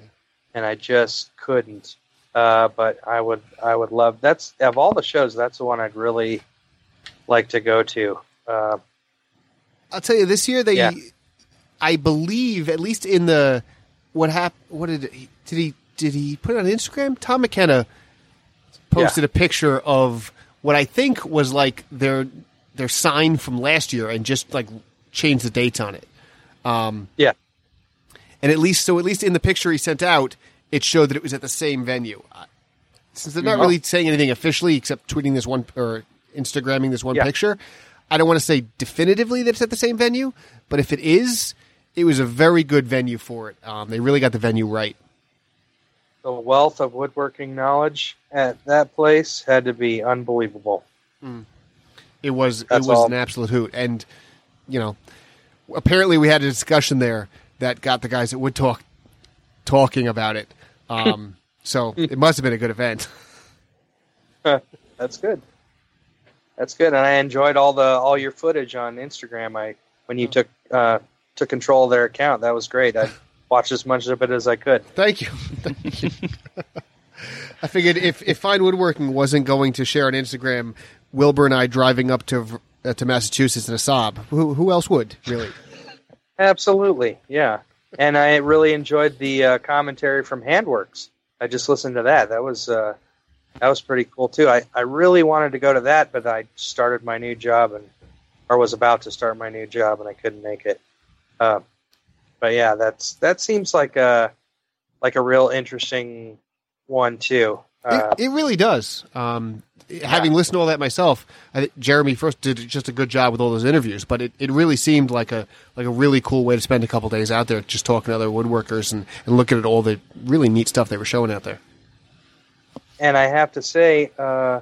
and I just couldn't. Uh, but I would, I would love. That's of all the shows, that's the one I'd really like to go to. Uh, I'll tell you, this year they, Yeah. I believe, at least in the what happened. What did he, did he did he put it on Instagram? Tom McKenna posted a picture of what I think was like their their sign from last year, and just like changed the dates on it. Um, Yeah. and at least so at least in the picture he sent out, it showed that it was at the same venue. Uh, Since they're not really saying anything officially except tweeting this one or Instagramming this one Yeah. picture, I don't want to say definitively that it's at the same venue, but if it is, it was a very good venue for it. Um, they really got the venue right. the wealth of woodworking knowledge at that place had to be unbelievable. It was That's it was all. an absolute hoot, and you know, apparently we had a discussion there that got the guys at Wood Talk talking about it. Um, so it must have been a good event. That's good. That's good, and I enjoyed all the all your footage on Instagram. I when you took uh, took control of their account. That was great. I watched as much of it as I could. Thank you. Thank you. I figured if, if Fine Woodworking wasn't going to share on Instagram Wilbur and I driving up to uh, to Massachusetts in a Saab, who, who else would, really? Absolutely, yeah. And I really enjoyed the uh, commentary from Handworks. I just listened to that. That was uh, that was pretty cool too. I, I really wanted to go to that, but I started my new job and or was about to start my new job and I couldn't make it. Uh, but yeah, that's that seems like a like a real interesting one too. Uh, it, it really does. Um, having listened to all that myself, I think Jeremy first did just a good job with all those interviews. But it, it really seemed like a like a really cool way to spend a couple days out there, just talking to other woodworkers and, and looking at all the really neat stuff they were showing out there. and I have to say, uh,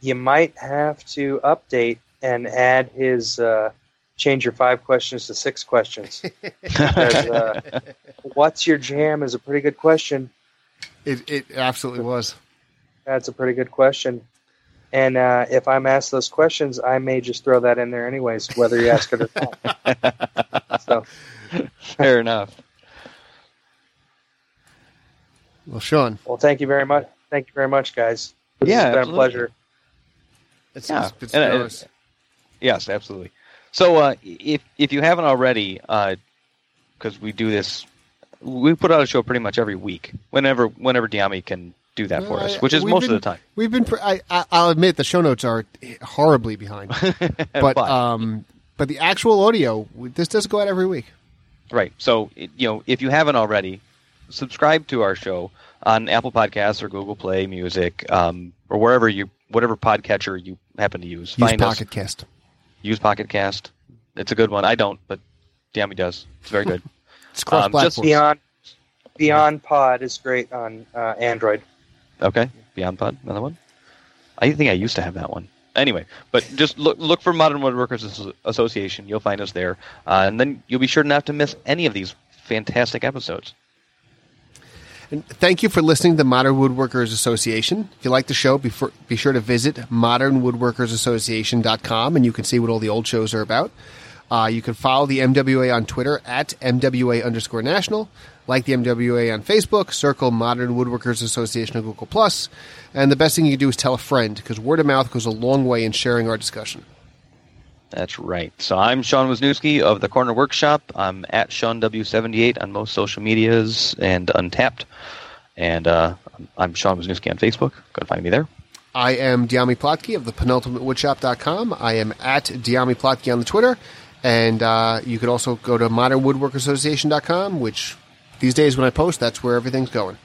you might have to update and add his uh, change your five questions to six questions. because, uh, what's your jam is a pretty good question. It it absolutely was. That's a pretty good question. And uh, if I'm asked those questions, I may just throw that in there anyways, whether you ask it or not. So, Fair enough. Well, Sean, well, thank you very much. Thank you very much, guys. This Yeah, has been a pleasure. it's, Yeah, it's, it's and, uh, gross. Yes, absolutely. So uh, if if you haven't already, because we do this, we put out a show pretty much every week. Whenever whenever Dyami can do that for Uh, us, which is most been- of the time. We've been. Pre- I, I, I'll admit the show notes are horribly behind, but, um, but the actual audio this does go out every week. Right. So, you know, if you haven't already, subscribe to our show on Apple Podcasts or Google Play Music um, or wherever you, whatever podcatcher you happen to use. Use Find us. Pocket Cast. Use Pocket Cast. It's a good one. I don't, but Dyami does. It's very good. It's cross Um, just. Beyond Beyond Pod is great on uh, Android. Okay. Beyond Pod, another one. I think I used to have that one. Anyway, but just look look for Modern Woodworkers Association. You'll find us there, uh, and then you'll be sure not to miss any of these fantastic episodes. And thank you for listening to Modern Woodworkers Association. If you like the show, be, for, be sure to visit modernwoodworkersassociation.com and you can see what all the old shows are about. Uh, you can follow the MWA on Twitter at MWA underscore national, like the MWA on Facebook, circle Modern Woodworkers Association on Google Plus, and the best thing you can do is tell a friend because word of mouth goes a long way in sharing our discussion. That's right. So I'm Sean Wisniewski of the Corner Workshop. I'm at Sean W78 on most social medias and Untappd. And uh, I'm Sean Wisniewski on Facebook. Go and find me there. I am Dyami Plotke of the penultimatewoodshop.com. I am at Dyami Plotke on the Twitter. And uh, you could also go to modernwoodworkassociation.com, which these days when I post, that's where everything's going.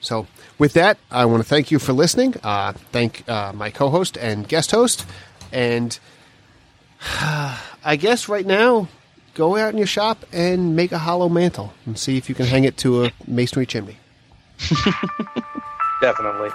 So, with that, I want to thank you for listening. Uh, thank uh, my co host and guest host. And I guess right now, go out in your shop and make a hollow mantel and see if you can hang it to a masonry chimney. Definitely.